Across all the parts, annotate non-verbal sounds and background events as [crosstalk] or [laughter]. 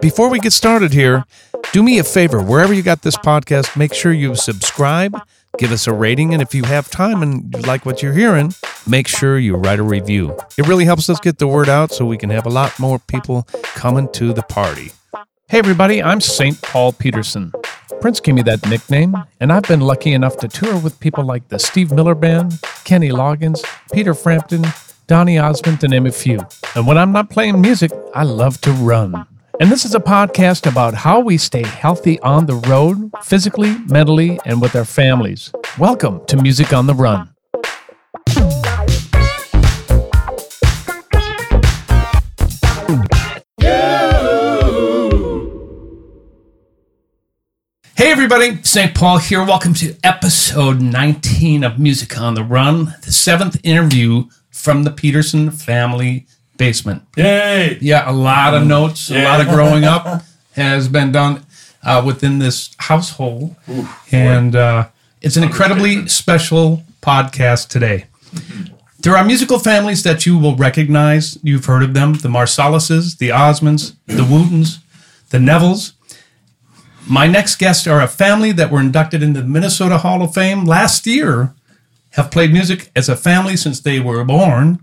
Before we get started here, do me a favor. Wherever you got this podcast, make sure you subscribe, give us a rating, and if you have time and you like what you're hearing, make sure you write a review. It really helps us get the word out so we can have a lot more people coming to the party. Hey, everybody, I'm St. Paul Peterson. Prince gave me that nickname, and I've been lucky enough to tour with people like the Steve Miller Band, Kenny Loggins, Peter Frampton, Donny Osmond, to name a few. And when I'm not playing music, I love to run. And this is a podcast about how we stay healthy on the road, physically, mentally, and with our families. Welcome to Music on the Run. Hey everybody, St. Paul here. Welcome to episode 19 of Music on the Run, the seventh interview from the Peterson family basement. Yay! Yeah, a lot of notes, a lot of growing up [laughs] has been done uh, within this household. and uh, it's an incredibly special podcast today. There are musical families that you will recognize. You've heard of them the Marsalises, the Osmonds, the Wootens, the Nevilles. My next guests are a family that were inducted into the Minnesota Hall of Fame last year, have played music as a family since they were born,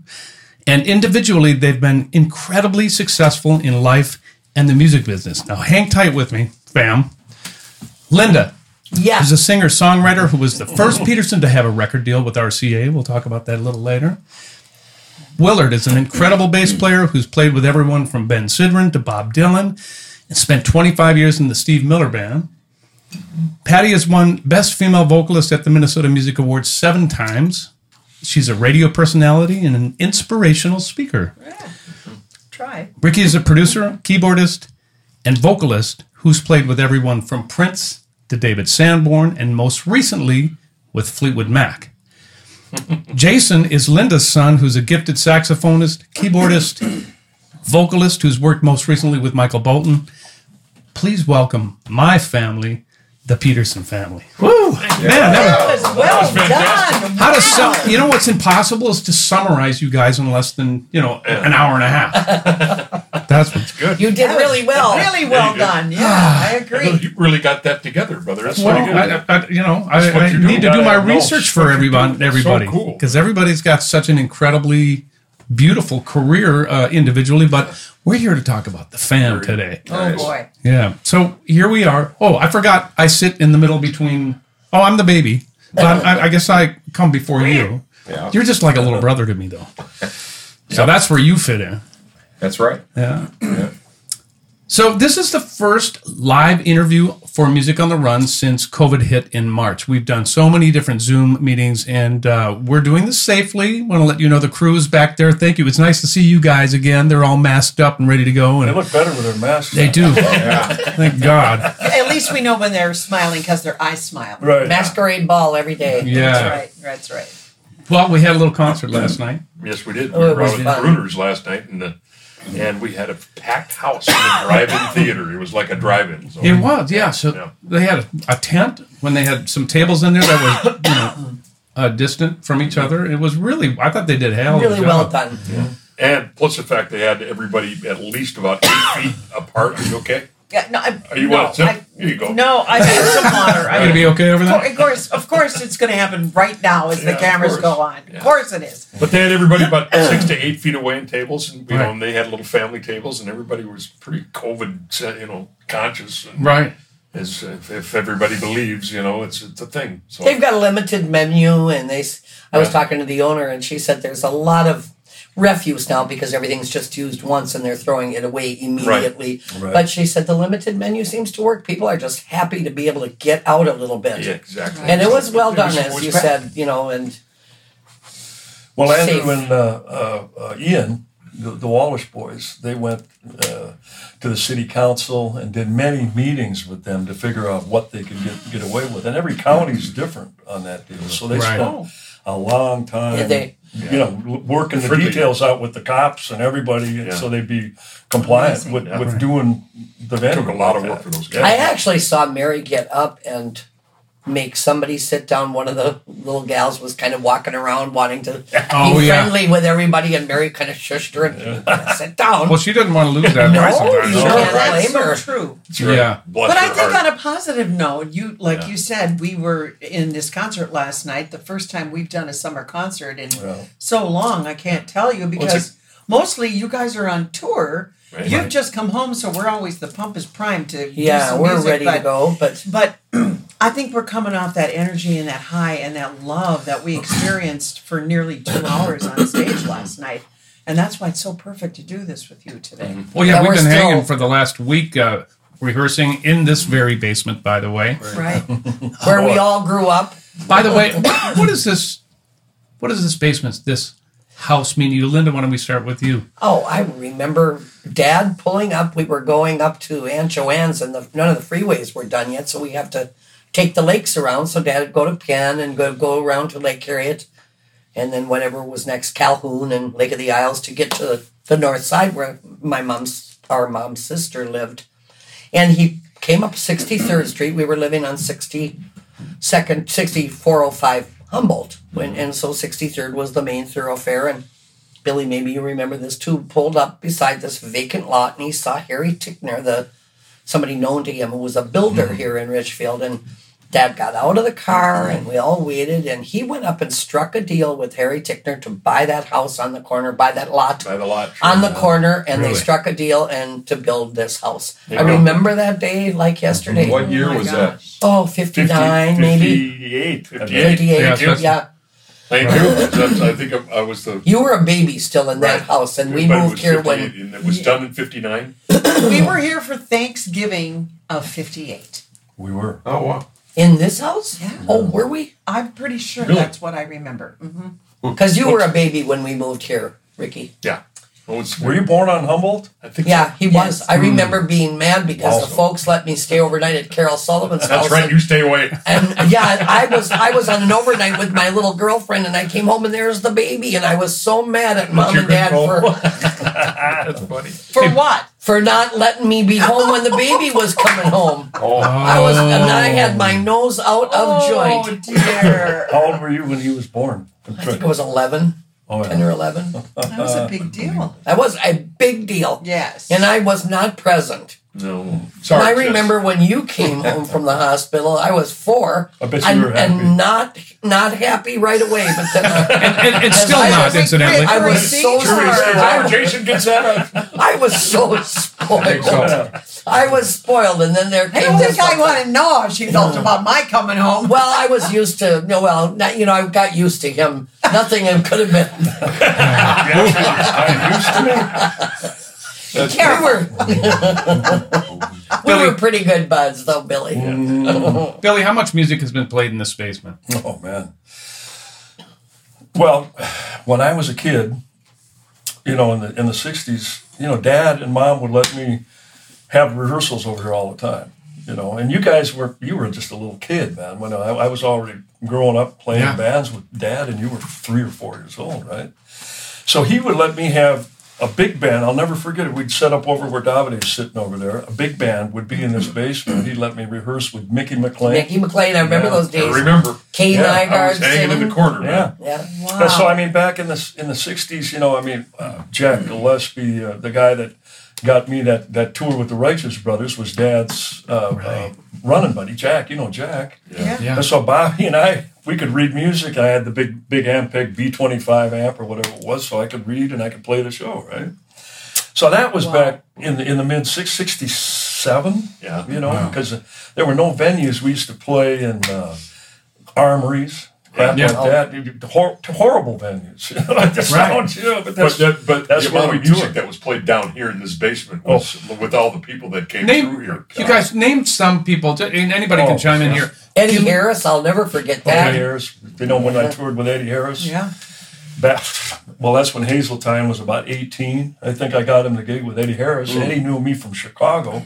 and individually, they've been incredibly successful in life and the music business. Now, hang tight with me, fam. Linda Yeah. is a singer songwriter who was the first Peterson to have a record deal with RCA. We'll talk about that a little later. Willard is an incredible bass player who's played with everyone from Ben Sidran to Bob Dylan and spent 25 years in the Steve Miller Band. Patty has won Best Female Vocalist at the Minnesota Music Awards seven times. She's a radio personality and an inspirational speaker. Try. Ricky is a producer, keyboardist, and vocalist who's played with everyone from Prince to David Sanborn and most recently with Fleetwood Mac. [laughs] Jason is Linda's son, who's a gifted saxophonist, keyboardist, vocalist, who's worked most recently with Michael Bolton. Please welcome my family, the Peterson family. Woo! Man, that was, That was well fantastic. done. how to sum, you know what's impossible is to summarize you guys in less than you know an hour and a half. [laughs] That's what's good. You did really well. Really well you did. done. Yeah, ah. I agree. You really got that together, brother. That's Well, pretty good. I, I, you know, I, That's what I need to do my research for what you're everyone, doing. It's so everybody, cool. because everybody's got such an incredibly beautiful career uh, individually. But we're here to talk about the fam today. oh boy. Yeah. So here we are. Oh, I forgot. I sit in the middle between. Oh, I'm the baby, but I'm, I, I guess I come before you. Yeah. You're just like a little brother to me, though. So that's where you fit in. That's right. Yeah. So this is the first live interview for Music on the Run since COVID hit in March. We've done so many different Zoom meetings, and uh, we're doing this safely. Want to let you know the crew is back there. Thank you. It's nice to see you guys again. They're all masked up and ready to go, And They look better with their masks. they on. do. Yeah. [laughs] Thank God. At least we know when they're smiling because their eyes smile. Right. Masquerade ball every day. Yeah. That's right. That's right. Well, we had a little concert last night. Yes, we did. Oh, we were was out at fun. Bruner's last night, and uh, and we had a packed house in the drive-in [coughs] theater. It was like a drive-in. So It was, yeah. So Yeah. they had a, a tent when they had some tables in there that were, you know, uh, distant from each other. It was really. I thought they did hell. Really well job. done. and plus the fact they had everybody at least about eight feet apart. Are you okay? Yeah, no, I, Are you no, want some? I, Here you go. No, I need some water. [laughs] I You gonna be okay over there? Of course, of course, it's going to happen right now as Yeah, the of cameras course. go on. Yeah. Of course, it is. But they had everybody about [coughs] six to eight feet away in tables, and you Right. know, and they had little family tables, and everybody was pretty COVID, uh, you know, conscious. And Right. as if, if everybody believes, you know, it's it's a thing. So They've got a limited menu, and they. s- I was Yeah. talking to the owner, and she said there's a lot of refuse now because everything's just used once and they're throwing it away immediately. Right. But she said the limited menu seems to work. People are just happy to be able to get out a little bit. yeah, exactly. And it was well done, was- as you pa- said, you know, and Well, Safe. Andrew and uh, uh, uh, Ian, the, the Wallish boys, they went uh, to the city council and did many meetings with them to figure out what they could get, get away with. And every county is different on that deal. So they Right. spent a long time, Did they? You know, working the details out with the cops and everybody Yeah. so they'd be compliant Amazing. with, Yeah. with doing the It venue. took a lot of work that. for those guys. I actually saw Mary get up and make somebody sit down. One of the little gals was kind of walking around wanting to [laughs] Oh, be yeah. friendly with everybody, and Mary kind of shushed her and [laughs] sit down. Well, she didn't want to lose that no, right sometimes. you No, can't oh, right. blame her. So true. That's. Yeah. Bless But I think heart. on a positive note, you like Yeah. you said, we were in this concert last night. The first time we've done a summer concert in Yeah. so long, I can't tell you because mostly you guys are on tour. Right. You've just come home, so we're always the pump is primed to do Yeah, some we're music, ready but, to go, but But [clears throat] I think we're coming off that energy and that high and that love that we experienced for nearly two hours on stage last night. And that's why it's so perfect to do this with you today. Well, yeah, Yeah, we've been still- hanging for the last week, uh, rehearsing in this very basement, by the way. Right. [laughs] where we all grew up. By the way, what, what is this? What is this basement? This house mean to you, Linda? Why don't we start with you? Oh, I remember Dad pulling up. We were going up to Aunt Joanne's, and the, none of the freeways were done yet, so we have to take the lakes around. So Dad would go to Penn and go go around to Lake Harriet, and then whatever was next, Calhoun and Lake of the Isles, to get to the north side where my mom's our mom's sister lived. And he came up 63rd Street. We were living on 62nd, 6405 Humboldt. When, and so 63rd was the main thoroughfare. And Billy, maybe you remember this too, pulled up beside this vacant lot and he saw Harry Tickner, the somebody known to him who was a builder hmm. here in Richfield. And Dad got out of the car hmm. and we all waited and he went up and struck a deal with Harry Tickner to buy that house on the corner, buy that lot By the lot. on the corner and Really? they struck a deal and to build this house. There I you go. remember that day like yesterday. What year oh my was gosh. Oh, 59 maybe. 58. 58. 58. Yeah, Yeah, that's- Thank you. That's- I think I, I was the. You were a baby still in that Right. house and we but it moved was here 58, when and it was done in '59. we were here for Thanksgiving of 58. We were. Oh wow! in this house? Yeah. Oh, were we? I'm pretty sure Really? that's what I remember. hmm Because you were a baby when we moved here, Ricky. Yeah. Well, Were you born on Humboldt? I think. Yeah, he Yes. was. I hmm. remember being mad because the folks let me stay overnight at Carol Sullivan's house. That's right. and- You stay away. And yeah, I was I was on an overnight with my little girlfriend, and I came home and there's the baby, and I was so mad at mom and dad good for [laughs] That's funny. For what? for not letting me be home when the baby was coming home. Oh, I was, and I had my nose out of oh, joint. Oh, dear. How old were you when he was born? I think it was eleven, Oh, ten yeah. or eleven. That was a big deal. That was a big deal, Yes. and I was not present. No. Sorry. and I Jess. remember when you came [laughs] home from the hospital, I was four. I bet you and, were happy. and not not happy right away, but then I, [laughs] And, and, and still I not, was- incidentally. I was so Sure, is spoiled. Jason gets that. [laughs] I was so spoiled. I was spoiled, and then there I came don't this. think I want to know how she felt about my coming home. Well, I was used to no. Well, not, you know, I got used to him. Nothing could have been. I'm used to me. [laughs] We were, we were pretty good buds, though, Billy. Mm. [laughs] Billy, how much music has been played in this basement? Oh man. Well, when I was a kid, you know, in the in the '60s, you know, Dad and Mom would let me have rehearsals over here all the time. You know, and you guys were you were just a little kid, man. When I, I was already growing up playing Yeah. bands with Dad, and you were three or four years old, right? So he would let me have a big band. I'll never forget it. We'd set up over where Davide's sitting over there. A big band would be in this basement. He'd let me rehearse with Mickey McLean. Mickey McLean, I remember Yeah, those I days. remember. Kay Yeah, I was hanging in the corner. Yeah. Man. Yeah. wow. But so I mean, back in the in the '60s, you know, I mean, uh, Jack Gillespie, uh, the guy that got me that that tour with the Righteous Brothers, was Dad's uh, uh, running buddy, Jack. You know Jack. yeah. Yeah. And so Bobby and I, we could read music. I had the big big Ampeg B25 amp or whatever it was, so I could read and I could play the show, right? So that was Wow. back in the in the mid '67. Yeah. you know, because there were no venues. We used to play in uh, armories. Crap Yeah. like that, Hor- horrible venues. like the sound, you know, but But that's that, but that's the where amount of music toured. that was played down here in this basement was with all the people that came through Name, here. you guys, named some people. and Anybody Oh, can chime in here. Eddie Harris, I'll never forget that. Eddie Harris. You know, when I toured with Eddie Harris, Yeah. back, well, that's when Hazeltine was about 18. I think I got him the gig with Eddie Harris. Eddie knew me from Chicago.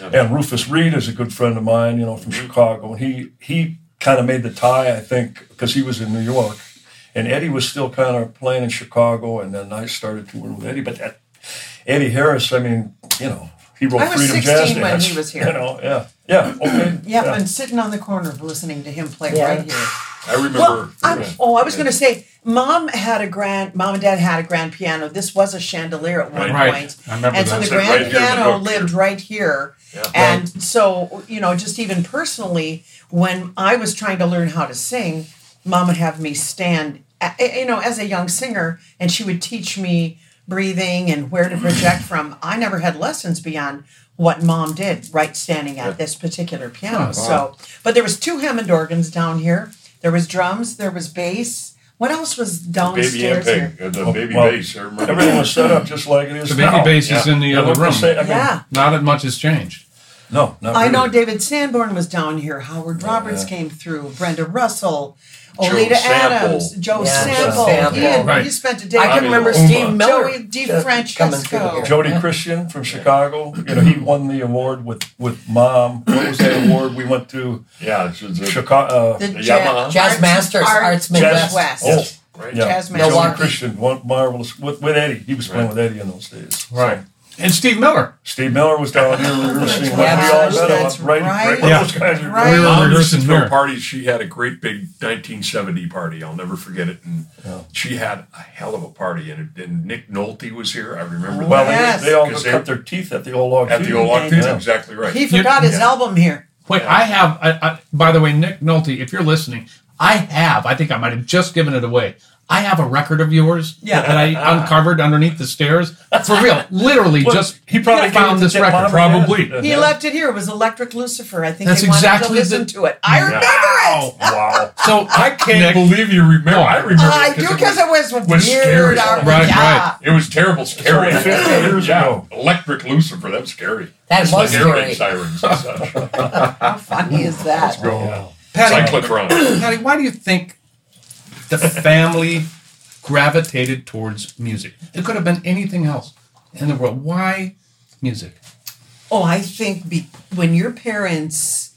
And Rufus Reid is a good friend of mine, you know, from mm-hmm. Chicago. And he, he kind of made the tie, I think, because he was in New York. And Eddie was still kind of playing in Chicago. And then I started touring with Eddie. But that, Eddie Harris, I mean, you know, he wrote I was Freedom 16 Jazz when Dance. he was here. You know, yeah, yeah, okay. [clears throat] Yeah, and sitting on the corner listening to him play Yeah. right here. I remember. Well, I'm, oh, I was going to say, mom had a grand, mom and dad had a grand piano. This was a chandelier at one Right. point. I remember and so the grand right here in the piano lived here. right here. Yeah. And so, you know, just even personally, when I was trying to learn how to sing, mom would have me stand, a- you know, as a young singer, and she would teach me breathing and where to project from. I never had lessons beyond what mom did right standing at this particular piano. So, but there was two Hammond organs down here. There was drums, there was bass. What else was Baby downstairs here? Ampeg, uh, the baby well, bass. I remember. Everything was set up just like it is The baby now. bass is Yeah. in the It other room. same- I mean, Yeah. Not as much has changed. No, not I really. know David Sanborn was down here. Howard Roberts yeah. came through. Brenda Russell, Joe Olita Sample. Adams, Joe Yeah, Joe Sample. Sample. He, had, Right. he spent a day. I can remember Uma. Steve Miller. Joey Di coming through here. Jodie Christian from Chicago. You know, he won the award with with mom. What was that award? We went to Yeah, it's, it's a, Chicago. Uh, The The Yamaha? Jazz Arts- Masters, Arts Midwest. West. oh, right. yeah. Jazz Jodie Milwaukee. Christian, one marvelous with, with Eddie. He was playing Right. with Eddie in those days. Right. And Steve Miller. Steve Miller was down here rehearsing. when we all met That's up, right, right. right. Yeah. Those guys are Right. We were Mom used to rehearsing throw there. parties. She had a great big 1970 party. I'll never forget it. And she had a hell of a party. And, and Nick Nolte was here. I remember oh, Well. Yes. they, they all 'Cause cut they- their teeth at the old log At the theater. old Log Theater, Yeah. exactly right. He forgot his Yeah. album here. Wait, I have. I, I, by the way, Nick Nolte, if you're listening, I have. I think I might have just given it away. I have a record of yours Yeah. that I [laughs] uncovered underneath the stairs. For real, [laughs] literally, Well, just he probably found this record. Mom Probably. Dad. He Yeah. left it here. It was Electric Lucifer. I think That's they wanted exactly to listen the- to it. I remember it. [laughs] Wow. So I can't Nick- believe you remember. No. I remember. I it do because it was, was weird. scary. Our- Right, yeah. right. It was terrible, scary. only 50 years yeah. ago. Electric Lucifer, that was scary. That It's was like air scary. sirens and such. How funny is that? Patty, Cyclotron. Patty, why do you think the family gravitated towards music? It could have been anything else in the world. Why music? Oh, I think be, when your parents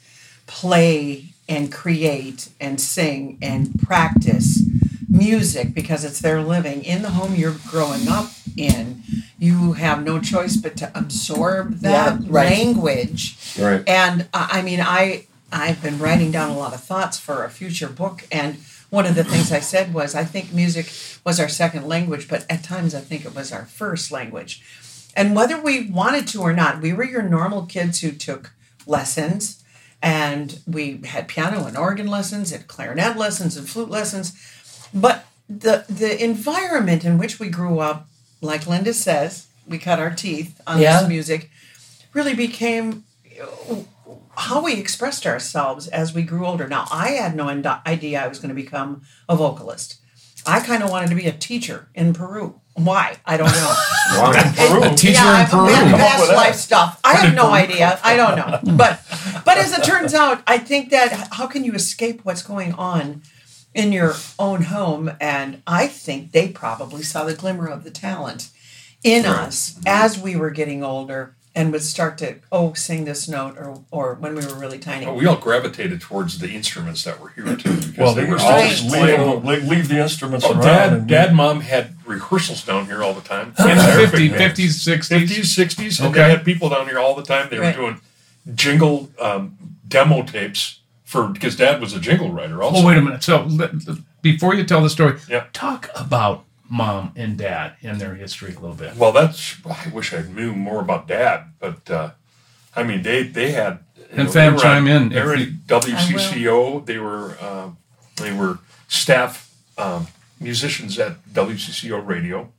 play and create and sing and practice music because it's their living in the home you're growing up in, you have no choice but to absorb that Yeah, right. language. Right. And uh, I mean, I I've been writing down a lot of thoughts for a future book, and one of the things I said was I think music was our second language, but at times I think it was our first language. And whether we wanted to or not, we were your normal kids who took lessons, and we had piano and organ lessons, and clarinet lessons, and flute lessons. But the the environment in which we grew up, like Linda says, we cut our teeth on Yeah. this music, really became how we expressed ourselves as we grew older. Now, I had no idea I was going to become a vocalist. I kind of wanted to be a teacher in Peru. Why? I don't know. [laughs] A teacher yeah, in Peru. I've been Come up past life stuff. I have no idea. I don't know. But but as it turns out, I think that how can you escape what's going on in your own home? And I think they probably saw the glimmer of the talent in us as we were getting older and would start to oh sing this note or or when we were really tiny. Well, we all gravitated towards the instruments that were here too. Well, they they were used all to just just leave, leave, leave the instruments Oh, around. dad, and dad, mom had rehearsals down here all the time. [laughs] In the 50s, Everything. 50s, 60s. 50s, 60s, and Okay. they had people down here all the time. They Right. were doing jingle um, demo tapes for because dad was a jingle writer also. Well, wait a minute. So before you tell the story, Yeah. talk about mom and dad and their history a little bit. Well, that's I wish I knew more about dad, but uh, I mean they they had you And know, fam, they were chime at- in They were if WCCO. They were uh, they were staff um, musicians at WCCO radio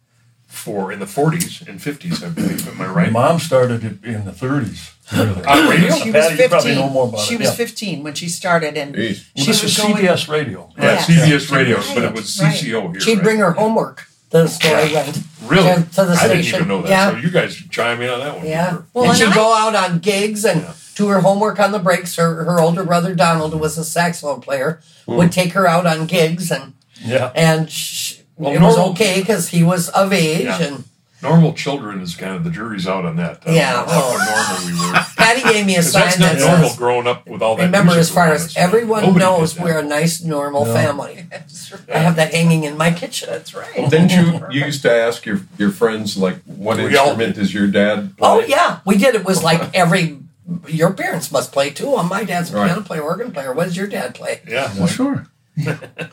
for in the 40s and 50s, I believe. Am I My right? mom started it in the 30s. Really. On radio? She was Patty, you probably 15. know more about she it, was yeah. 15 when she started, and Jeez. Well, she this was was going. CBS radio. Yeah, Yes. CBS radio, but it Right, was right. CCO here. She'd right? bring her homework. To the story went Really? to, to the I didn't station. even know that. Yeah, So you guys chime in on that one. yeah. Well, and and she'd I- go out on gigs and do her homework on the breaks. Her her older brother Donald, who was a saxophone player, would hmm. take her out on gigs, and Yeah. and sh- Well, it was okay because he was of age Yeah. and. Normal children is kind of the jury's out on that. I Yeah, know how oh. normal we were. [laughs] Patty gave me a 'Cause that's sign not that normal says, growing up with all that. remember, music as far as everyone Nobody knows, we're a nice, normal No. family. [laughs] That's right. I have that hanging in my kitchen. That's right. Didn't you [laughs] you used to ask your your friends like what We all instrument does your dad play? Oh yeah, we did. It was like every. Your parents must play too. Oh, my dad's a Right. piano player, organ player. What does your dad play? Yeah. Well, sure.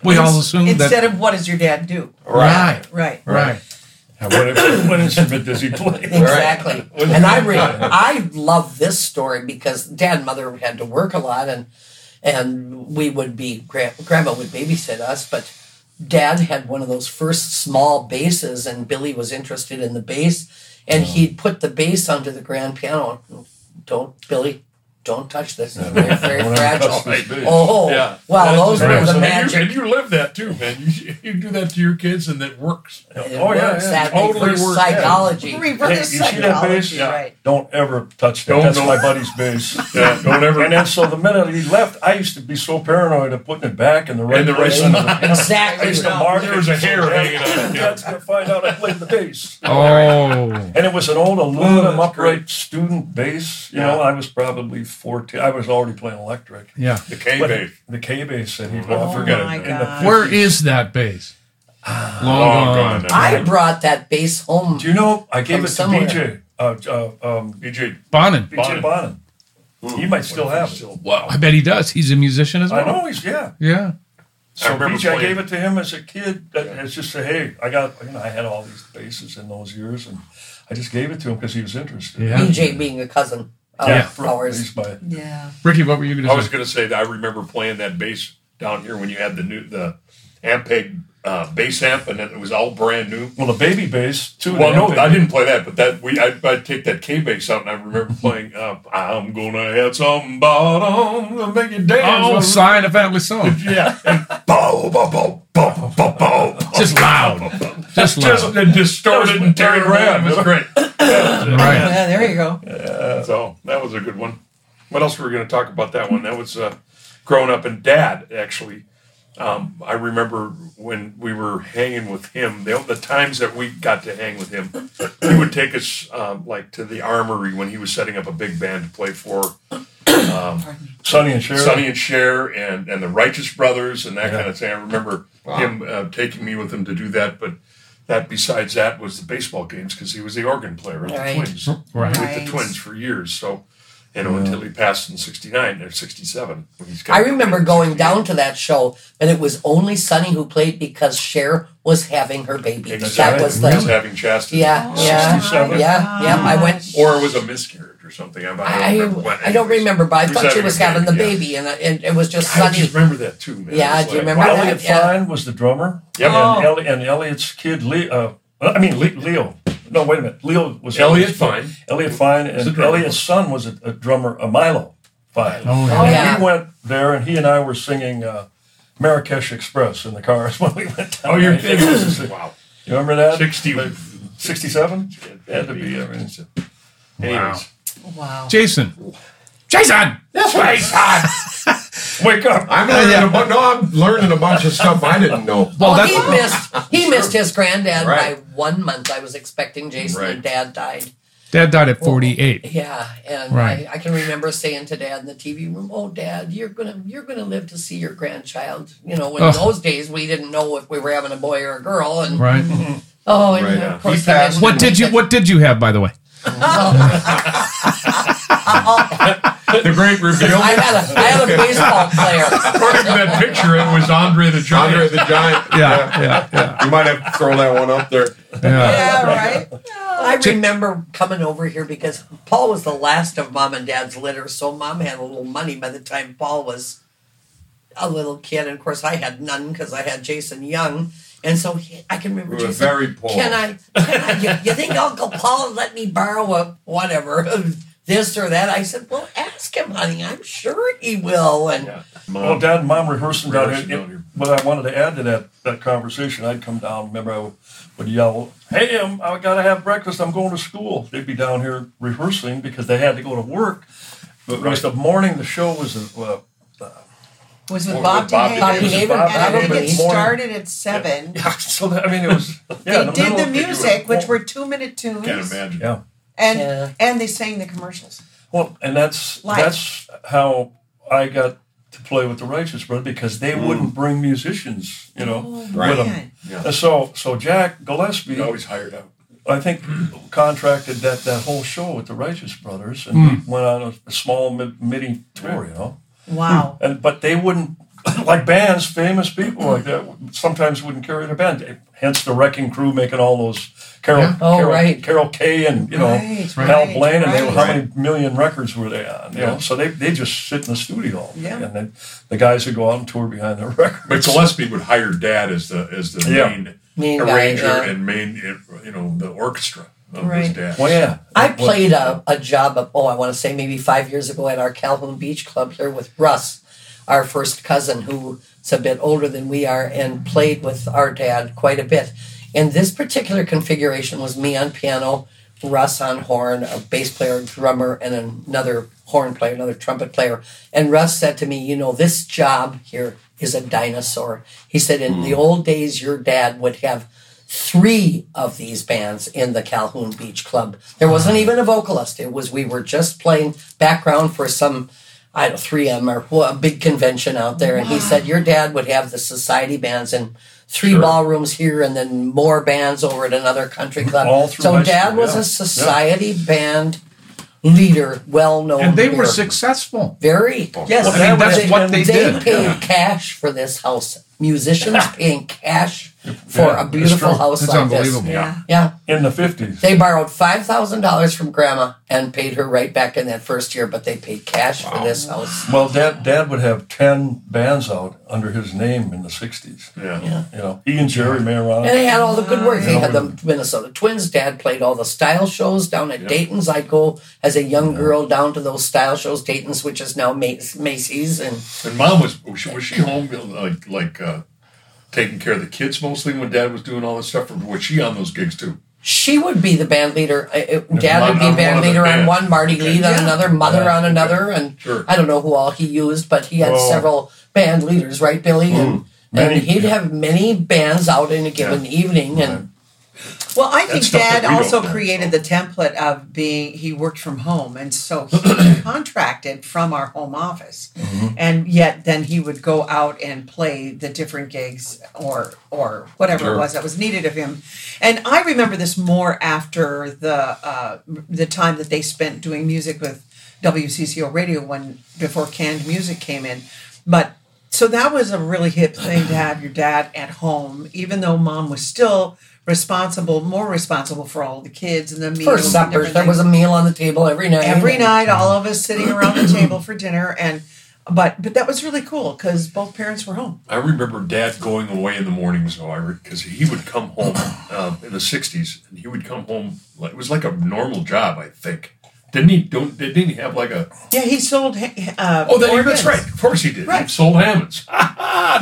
We all assume Instead that. of what does your dad do? Right. Right. Right. And what, what instrument does he play? [laughs] Exactly. And I re- I love this story because dad and mother had to work a lot and and we would be gra- grandma would babysit us, but dad had one of those first small basses and Billy was interested in the bass and he'd put the bass onto the grand piano. Don't Billy, don't touch this. It's very, [laughs] very fragile. touch. Oh, Yeah. well, That's those were right. the And you- magic. And you live that too, man. You, you do that to your kids, and it works. It Oh, yeah, works. yeah, That totally reverse works, yeah. psychology. Reverse Hey, you see that psychology. Yeah. right? Don't ever touch that. Don't, That's don't. my buddy's bass. [laughs] Yeah, don't ever. And then so the minute he left, I used to be so paranoid of putting it back in the right In the right place. spot. [laughs] the. Exactly. I used to No, mark there was it a hair hanging on Dad- it, yeah. Dad's gonna find out I played the bass. Oh. And it was an old oh, aluminum upright student bass. You know, I was probably 14. I was already playing electric. Yeah. The Kay But bass. The Kay bass that he Oh, bought. forget my in the God. Where 50s. is that bass? Long, Long gone. gone. I brought that bass home. Do you know? I gave From it to somewhere. BJ. Uh, uh, um, BJ. Bonin. BJ Bonin. He might still have it. Still. Wow. I bet he does. He's a musician as well. I know he's yeah. Yeah. So remember BJ, I gave it to him as a kid. That, It's just say, hey, I got you know I had all these basses in those years, and I just gave it to him because he was interested. Yeah. BJ being a cousin of yeah. ours. He's my Yeah. Ricky, what were you going to say? I was going to say that I remember playing that bass down here when you had the new the Ampeg uh, bass amp, and it was all brand new. well, the baby bass too. Well, no, Ampeg- I didn't play that, but that we I, I'd take that Kay bass out, and I remember [laughs] playing. Uh, I'm gonna have some bottom to make you dance. Oh, sign a family song. [laughs] yeah, and bow, bow, bow, bow, bow, bow. Just loud. Just just loud. and distorted and tearing around. It was great. [laughs] Right. Yeah, there you go. So that was a good one. What else were we going to talk about that one? That was uh, growing up and dad actually. Um, I remember when we were hanging with him. The, the times that we got to hang with him, he would take us um, like to the armory when he was setting up a big band to play for Sonny and Cher. Sonny and Cher and and the Righteous Brothers and that Yeah. kind of thing. I remember him uh, taking me with him to do that, but. That besides that was the baseball games because he was the organ player at the Twins Right. with Right. the Twins for years. So, you know, until he passed in '69 or '67. when I remember going down to that show, and it was only Sonny who played because Cher was having her baby. Exactly. That was He was having chastity. yeah, yeah, 67. yeah, yeah. I went. Or it was a miscarriage or something. I, don't I, remember what. I don't remember, but I thought she was a having the baby, yeah. baby, and it, it was just I Sonny. just remember that too, man. Yeah, It was do you like, remember wow. that? Elliot Yeah. Fine was the drummer. Yep. And, Oh. Elli- and Elliot's kid, Le- uh, I mean Le- Leo. No, wait a minute. Leo was Elliot Fine. Elliot Fine, and. Elliot's son was a, a drummer, a Milo Fine. Oh, yeah. Oh, And yeah. we went there, and he and I were singing uh, Marrakesh Express in the cars [laughs] when we went down. Oh, you're kidding! [laughs] wow, You remember that? sixty. 67? Had to be. I mean, Anyways, Wow. Jason. Jason! [laughs] [laughs] wake up. I'm learning a bu- no, I'm learning a bunch of stuff I didn't know. Well, Well, that's he missed he missed his granddad Right. by one month. I was expecting Jason, Right. and Dad died. Dad died at 48. Yeah, and Right. I, I can remember saying to Dad in the TV room, "Oh, Dad, you're gonna you're gonna live to see your grandchild." You know, in Ugh. those days we didn't know if we were having a boy or a girl, and Right. [laughs] oh, and Right. of course He he passed. didn't What did you it. What did you have, by the way? [laughs] Oh. [laughs] the great reveal. I had a I had a baseball player. according to that picture, it was Andre the Giant. Andre the Giant. Yeah, yeah, yeah, You might have to throw that one up there. yeah. Yeah, right? I remember coming over here because Paul was the last of Mom and Dad's litter, so Mom had a little money by the time Paul was a little kid, and of course I had none because I had Jason Young, and so he, I can remember We were Jason. very poor. Can I? Can I you, you think Uncle Paul would let me borrow a whatever this or that? I said, well, ask him, honey. I'm sure he will. And Yeah. Well, Dad and Mom rehearsing down here. down. But I wanted to add to that that conversation. I'd come down. Remember, I would yell, "Hey, I'm, I gotta have breakfast. I'm going to school." They'd be down here rehearsing because they had to go to work. But it was the morning the show was. Uh, Was with With Bob Bob DeHaven. Bobby was it Haven, Bob And I think it started at seven. yeah, [laughs] so that, I mean, it was. Yeah, they the did the of- music, which were two minute tunes. can't imagine. Yeah. And Yeah. and they sang the commercials. Well, and that's Life. that's how I got to play with the Righteous Brothers because they mm. wouldn't bring musicians, you know, oh, with them. man. And so so Jack Gillespie, He always hired out. I think, contracted that that whole show with the Righteous Brothers, and we went on a, a small mid, midi tour, you know. Wow. And but they wouldn't [coughs] like bands, famous people like that. Sometimes wouldn't carry their band. Hence the Wrecking Crew making all those Carol, Yeah. Oh, Carol, right. Carol Kaye and you know Right, Hal right, Blaine, and they were, how many million records were they on? You Yeah. know, so they they just sit in the studio, all day, Yeah. and then the guys would go out and tour behind the [laughs] records. But Gillespie would hire Dad as the as the Yeah. main, Main guy, arranger yeah. and main you know the orchestra of his Right. Well, yeah, I played a, a job of, oh, I want to say maybe five years ago at our Calhoun Beach Club here with Russ, our first cousin, who's a bit older than we are, and played with our dad quite a bit. And this particular configuration was me on piano, Russ on horn, a bass player, drummer, and another horn player, another trumpet player. And Russ said to me, You know, this job here is a dinosaur. He said, In the hmm. old days, your dad would have three of these bands in the Calhoun Beach Club. There wasn't ah. even a vocalist. It was we were just playing background for some I don't know, 3M or wha- a big convention out there. And he said your dad would have the society bands and three ballrooms here and then more bands over at another country club. All through so dad school, was yeah. a society band leader, well known. And they were successful. very Yes. I mean, that's they, what they they did. paid cash for this house. Musicians [laughs] paying cash for Yeah, a beautiful it's true. house It's like unbelievable. this. Yeah. Yeah, in the fifties. they borrowed five thousand dollars from grandma and paid her right back in that first year, but they paid cash for this house. Well, Dad, Dad would have ten bands out under his name in the '60s. Yeah. Yeah. You know, he and Jerry Mayron. And they had all the good work. They had the Minnesota Twins. Dad played all the style shows down at Dayton's. I'd go as a young girl down to those style shows, Dayton's, which is now Mac- Macy's, and And mom was was she, was she home like like uh, taking care of the kids mostly when dad was doing all this stuff, or was she on those gigs too? she would be the band leader. Dad would be on band one of leader on one, Marty Okay. lead on another, Mother Yeah. on another, and Sure. I don't know who all he used, but he had Oh. several band leaders, right, Billy? And, Many- and he'd have many bands out in a given evening, and Well, I think Dad also created the template of being he worked from home, and so he [clears throat] contracted from our home office, Mm-hmm. and yet then he would go out and play the different gigs or or whatever Sure. it was that was needed of him. And I remember this more after the uh, the time that they spent doing music with WCCO Radio when before canned music came in, but. So that was a really hip thing to have your dad at home, even though mom was still responsible, more responsible for all the kids and the meals. for suppers, there was a meal on the table every night. every night, all of us sitting around the table for dinner, and but but that was really cool because both parents were home. I remember Dad going away in the mornings, though, because he would come home um, in the '60s, and he would come home. It was like a normal job, I think. Didn't he? Don't didn't he have like a? Yeah, he sold. Uh, Oh, then organs. that's right. Of course he did. He Right. sold Hammonds. He [laughs]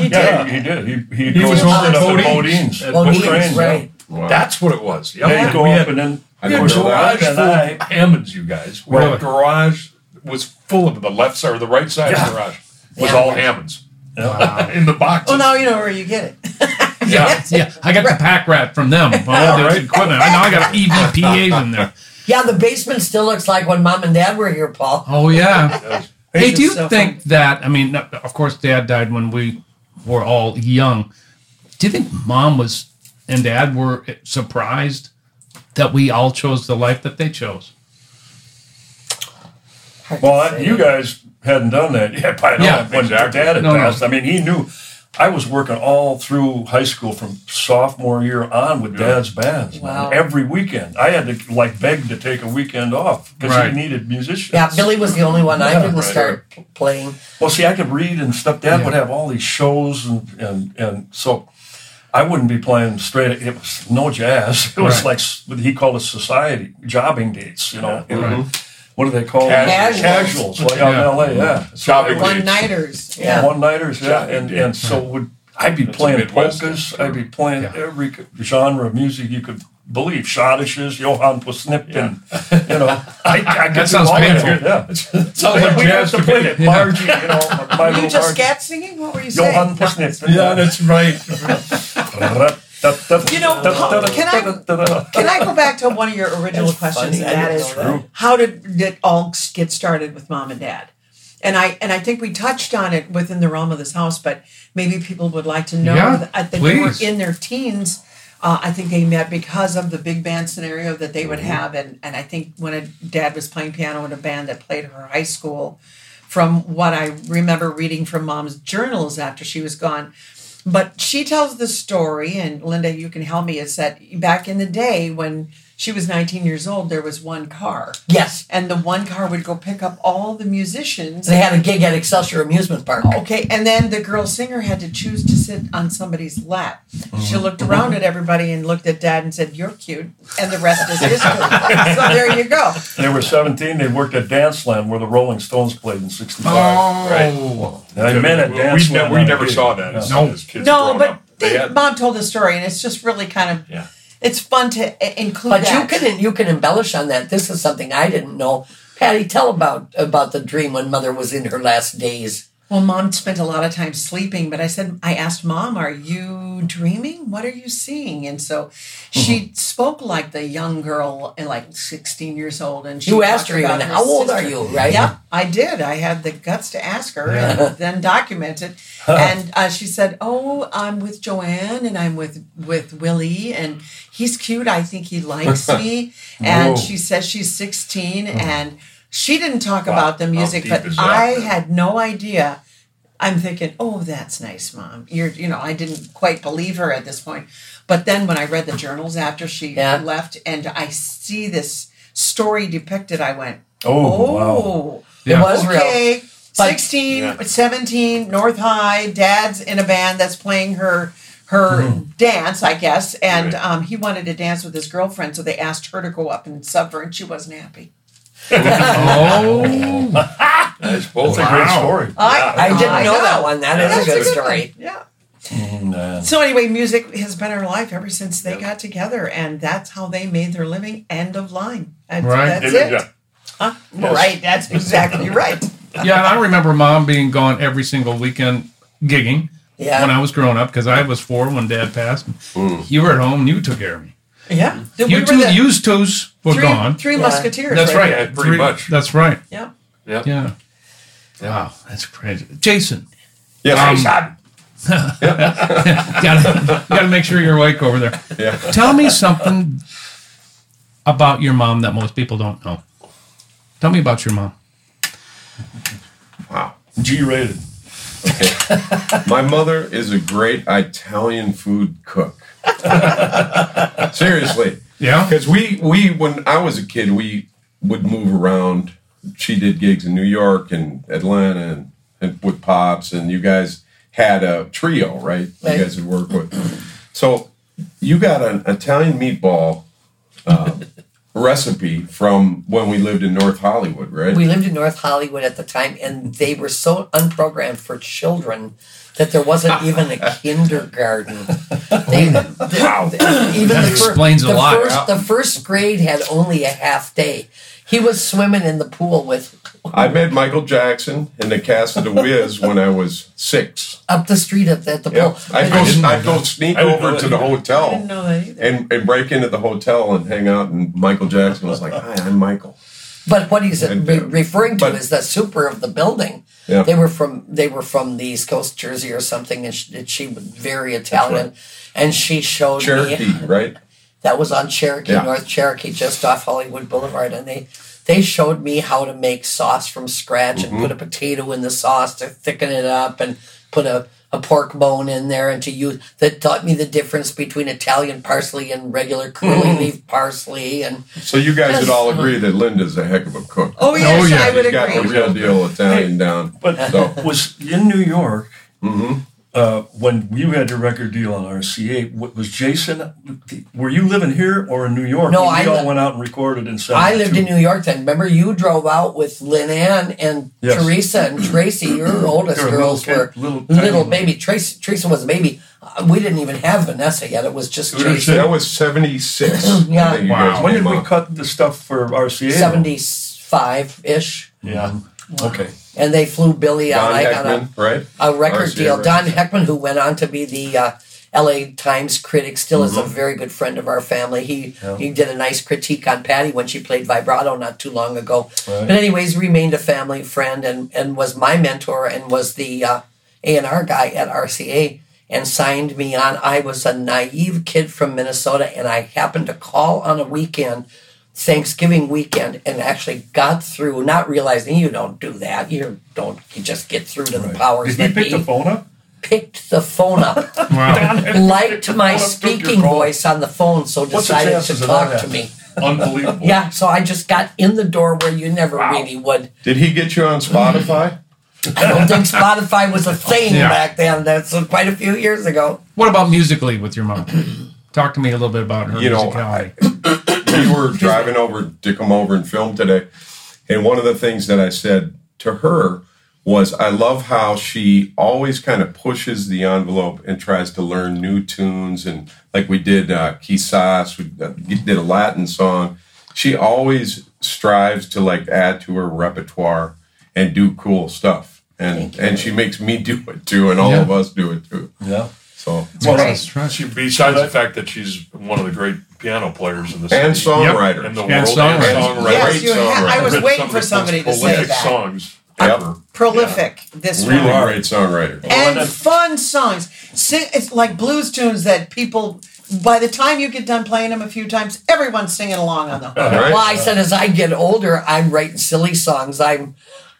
Yeah, did. he, he did. He he, He drove was up over at to Bodine's. Bodine's. At Well, he Train, was yeah. right. That's what it was. Yeah, Yeah, you go we up had, and then we had a garage full of Hammonds, you guys. We had Really? a garage was full of the left side or the right side of the garage was Yeah. all Hammonds [laughs] Yeah. in the boxes. Well, now you know where you get it. [laughs] Yeah, [laughs] yeah. I got the pack rat from them. Oh, that's equipment. I know I got EVPAs in there. Yeah, the basement still looks like when mom and dad were here, Paul. Oh yeah. Hey, do you so think that? I mean, of course, Dad died when we were all young. Do you think Mom was and Dad were surprised that we all chose the life that they chose? Well, I- you guys hadn't done that yet by now. Yeah, when exactly. Dad had No, no. passed. I mean, he knew. I was working all through high school from sophomore year on with Dad's bands. man. Wow. Every weekend, I had to like beg to take a weekend off because Right. he needed musicians. Yeah, Billy was the only one I Yeah, didn't right, start playing. Well, see, I could read and stuff. Dad Yeah. would have all these shows, and and and so I wouldn't be playing straight. It was no jazz. [laughs] It was Right. like what he called it society jobbing dates. You know, Right. what do they call them? Casuals. Casuals, like out in Yeah. L.A. Yeah, so Jobbing One nighters. Yeah. one nighters. Yeah, Jobbing and dates. and so would I'd be That's playing polkas. I'd be playing Yeah. every genre of music you could believe. Schottisches, Johann Posnipkin. You know, [laughs] I, I could That do sounds all painful. Yeah. [laughs] Sounds like we jazz have to to play me. it. Margie, you know, my Were you just Margie. scat singing? What were you saying? Johann Posnipkin. [laughs] Yeah, that's right. You know, can I- Can I go back to one of your original That's questions? funny. And I that didn't is, know that. how did it all get started with mom and dad? And I and I think we touched on it within the realm of this house, but maybe people would like to know. Yeah, that I think they were please. in their teens. Uh, I think they met because of the big band scenario that they would Mm-hmm. have, and and I think when a dad was playing piano in a band that played her high school, from what I remember reading from mom's journals after she was gone. But she tells the story, and Linda, you can help me, is that back in the day when she was 19 years old, there was one car. Yes. And the one car would go pick up all the musicians. They had a gig at Excelsior Amusement Park. Okay, and then the girl singer had to choose to sit on somebody's lap. She mm-hmm. looked around at everybody and looked at dad and said, You're cute. And the rest is history. [laughs] so there you go. They were 17. They worked at Dance Land where the Rolling Stones played in '65. Oh, And I met at we, Dance ne- we on a never saw that as, No. as kids No, but. They they, mom told the story, and it's just really kind of, yeah. It's fun to include But that. you can you can embellish on that. This is something I didn't know. Patty, tell about about the dream when mother was in her last days. Well, mom spent a lot of time sleeping, but I said, I asked mom, Are you dreaming? What are you seeing? And so she Mm-hmm. spoke like the young girl, and like 16 years old. And she You asked her even, "How old are you?" Right? Yep, I did. I had the guts to ask her and then document it. and uh, she said, Oh, I'm with Joanne and I'm with, with Willie, and he's cute. I think he likes [laughs] me. and Whoa. she says she's 16 and she didn't talk about the music, but is that? I had no idea. I'm thinking, oh, that's nice, mom. You're, you know, I didn't quite believe her at this point. But then when I read the journals after she Yeah. left and I see this story depicted, I went, Oh, wow. oh, Yeah. It was real. okay. But- 16, Yeah. 17, North High, dad's in a band that's playing her her dance, I guess, and Right. um, he wanted to dance with his girlfriend, so they asked her to go up and sub her, and she wasn't happy. Oh, That's both. That's a great Wow. story. I, I didn't I know that one. That is a That's good one. story. Yeah. Nah. So anyway, music has been our life ever since they got together, and that's how they made their living. End of line. That's, Right. That's Yeah, it. yeah. Huh? Right. That's exactly [laughs] right. yeah. And I remember mom being gone every single weekend gigging Yeah. when I was growing up because I was four when dad passed. Mm. You were at home and you took care of me. Yeah. We You were two, the used twos were three, gone. Three Yeah. musketeers. That's right. Yeah, pretty much. That's right. Yeah. Yeah. Yeah. Wow, that's crazy. Jason, Yes, Um, [laughs] gotta gotta make sure you're awake over there. yeah. Tell me something about your mom that most people don't know. Tell me about your mom. Wow. G rated. Okay. My mother is a great Italian food cook. [laughs] Seriously. Yeah. Because we, we, when I was a kid, we would move around. She did gigs in New York and Atlanta and, and with Pops, and you guys had a trio, right? Right. You guys would work with. So you got an Italian meatball uh, [laughs] recipe from when we lived in North Hollywood, right? We lived in North Hollywood at the time, and they were so unprogrammed for children that there wasn't [laughs] even a kindergarten. [laughs] They, wow! even the fir- explains a the lot. First, the first grade had only a half day. He was swimming in the pool with I met Michael Jackson in the cast of The Wiz when I was six. up the street at, at the Yeah. pool. I'd go, I'd go sneak I over to that the either. I hotel didn't know that and, and break into the hotel and hang out. And Michael Jackson was like, "Hi, I'm Michael." But what he's And, re- referring to but- is the super of the building. Yeah. They were from they were from the East Coast, Jersey, or something, and she, she was very Italian. And she showed Cherokee, me right? [laughs] that was on Cherokee, Yeah. North Cherokee, just off Hollywood Boulevard, and they they showed me how to make sauce from scratch Mm-hmm. and put a potato in the sauce to thicken it up and put a, a pork bone in there and to use that taught me the difference between Italian parsley and regular curly Mm-hmm. leaf parsley and So you guys would all agree that Linda's a heck of a cook. Oh yes, yeah. I would She's got the real deal Italian down. But So- was in New York Mm-hmm. Uh, when you had your record deal on RCA. What was Jason? Were you living here or in New York? No, when we I all li- went out and recorded in. I lived in New York then. Remember, you drove out with Lynn Ann and Yes. Teresa and [clears throat] Tracy. Your oldest They were girls little were little little, tiny baby. Tracy, Teresa was a baby. Uh, we didn't even have Vanessa yet. It was just Who did Jason. [clears throat] That was seventy six. Yeah. Wow. When did we cut the stuff for RCA? Seventy-five ish, Yeah. Okay. And they flew Billy out. Don I got Heckman, right? a, a record RCA deal. record Don. Heckman, who went on to be the uh, LA Times critic, still is a very good friend of our family. He he did a nice critique on Patty when she played vibrato not too long ago. But anyways, remained a family friend and and was my mentor and was the uh, A and R guy at RCA and signed me on. I was a naive kid from Minnesota and I happened to call on a weekend. Thanksgiving weekend and actually got through, not realizing you don't do that. You don't you just get through to the powers Did he that pick be the phone up? picked the phone up, [laughs] Wow. liked my Phone up, took your speaking voice on the phone, so decided to talk to me. Unbelievable. [laughs] Yeah, so I just got in the door where you never really would. Did he get you on Spotify? [laughs] I don't think Spotify was a thing Yeah. back then. That's quite a few years ago. What about musically with your mom? Talk to me a little bit about her You know, musicality. [coughs] we were driving over to come over and film today, and one of the things that I said to her was, I love how she always kind of pushes the envelope and tries to learn new tunes, and like we did uh, Quizás, we uh, did a Latin song. She always strives to like add to her repertoire and do cool stuff, and and she makes me do it too, and all Yeah. of us do it too. Yeah. So Well, great. She, besides the fact that she's one of the great piano players in the and city songwriter. in the And world, songwriter. and songwriter. Yes, Great you ha- I was waiting for somebody to say that. songs Yep. ever. Prolific, this really one. great songwriter. and then- fun songs. Sing, it's like blues tunes that people. By the time you get done playing them a few times, everyone's singing along on them. Right? Well, I said as I get older, I'm writing silly songs. I'm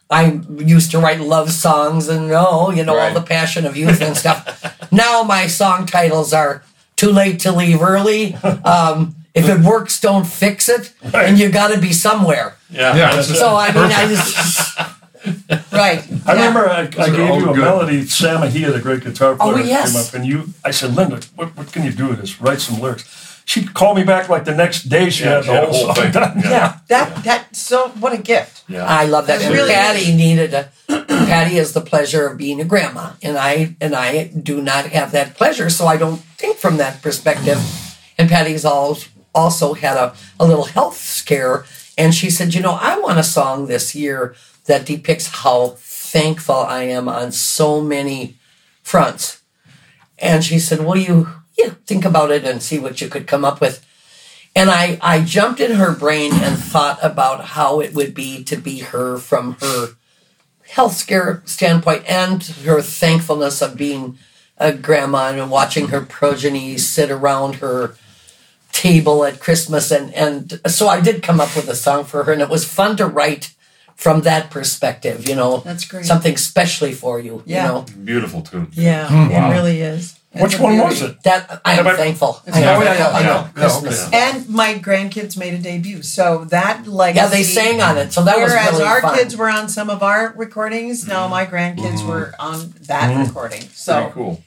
I used to write love songs and oh, you know, all the passion of youth and stuff. [laughs] now my song titles are "Too Late to Leave Early," um, "If It Works, Don't Fix It," and "You Got to Be Somewhere." Yeah, Yeah. So I mean, I just [laughs] Right. I remember I, I gave you a good. melody. Sam Ahia, the great guitar player, Oh, yes. came up and you. I said, Linda, what, what can you do with this? Write some lyrics. She called me back like the next day. She Yeah, had she the had whole, whole song thing. done. Yeah. Yeah. That that so what a gift. yeah. I love that. And really Patty needed a [clears throat] Patty is the pleasure of being a grandma, and I and I do not have that pleasure, so I don't think from that perspective. And Patty's all, also had a, a little health scare, and she said, "You know, I want a song this year that depicts how thankful I am on so many fronts." And she said, "Well, you yeah, think about it and see what you could come up with." And I, I jumped in her brain and thought about how it would be to be her from her health scare standpoint and her thankfulness of being a grandma and watching her progeny sit around her table at Christmas. And, and so I did come up with a song for her, and it was fun to write from that perspective, you know. That's great. Something specially for you, Yeah. you know. Beautiful tune. Yeah, Wow. it really is. Which one was it? That I am Have I- thankful. I Yeah. Oh, yeah, thankful. yeah, I know. yeah. Yeah, Christmas. okay. And my grandkids made a debut, so that legacy. Yeah, they sang on it, so that was Whereas really our fun. kids were on some of our recordings, now mm-hmm. my grandkids mm-hmm. were on that mm-hmm. recording. Pretty So cool.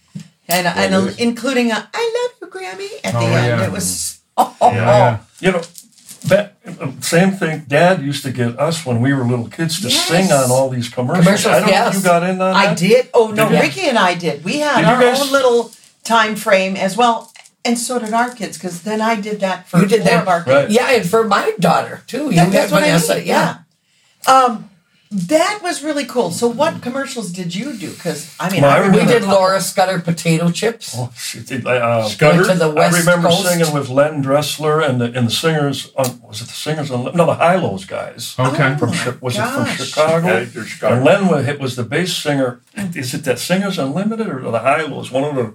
and and it is. including a "I love you, Grammy" at oh, the Oh, end. yeah. It was Oh, oh, Yeah. You know, that um, same thing. Dad used to get us when we were little kids to Yes. sing on all these commercials. Commercials, I don't know yes. if you got in on that. I did. Oh no, Did you? Ricky and I did. We had Did you our guys- own little time frame as well, and so did our kids. Because then I did that for You did four that. of our kids. Right. Yeah, and for my daughter too. You That- had that's what I Vanessa. mean. Yeah. Um, that was really cool. So, what commercials did you do? Because I mean, Well, I I remember We did Laura Scudder potato chips. Oh, shit, uh, Scudder? Went to the West I remember Coast. singing with Len Dresslar and the and the singers on was it the singers on no the Hi-Lo's guys Okay. Oh, from my Chi- was it from. Chicago? Yeah, they're Chicago. And Len was, it was the bass singer. Is it that Singers Unlimited or the Hi-Lo's? One of the.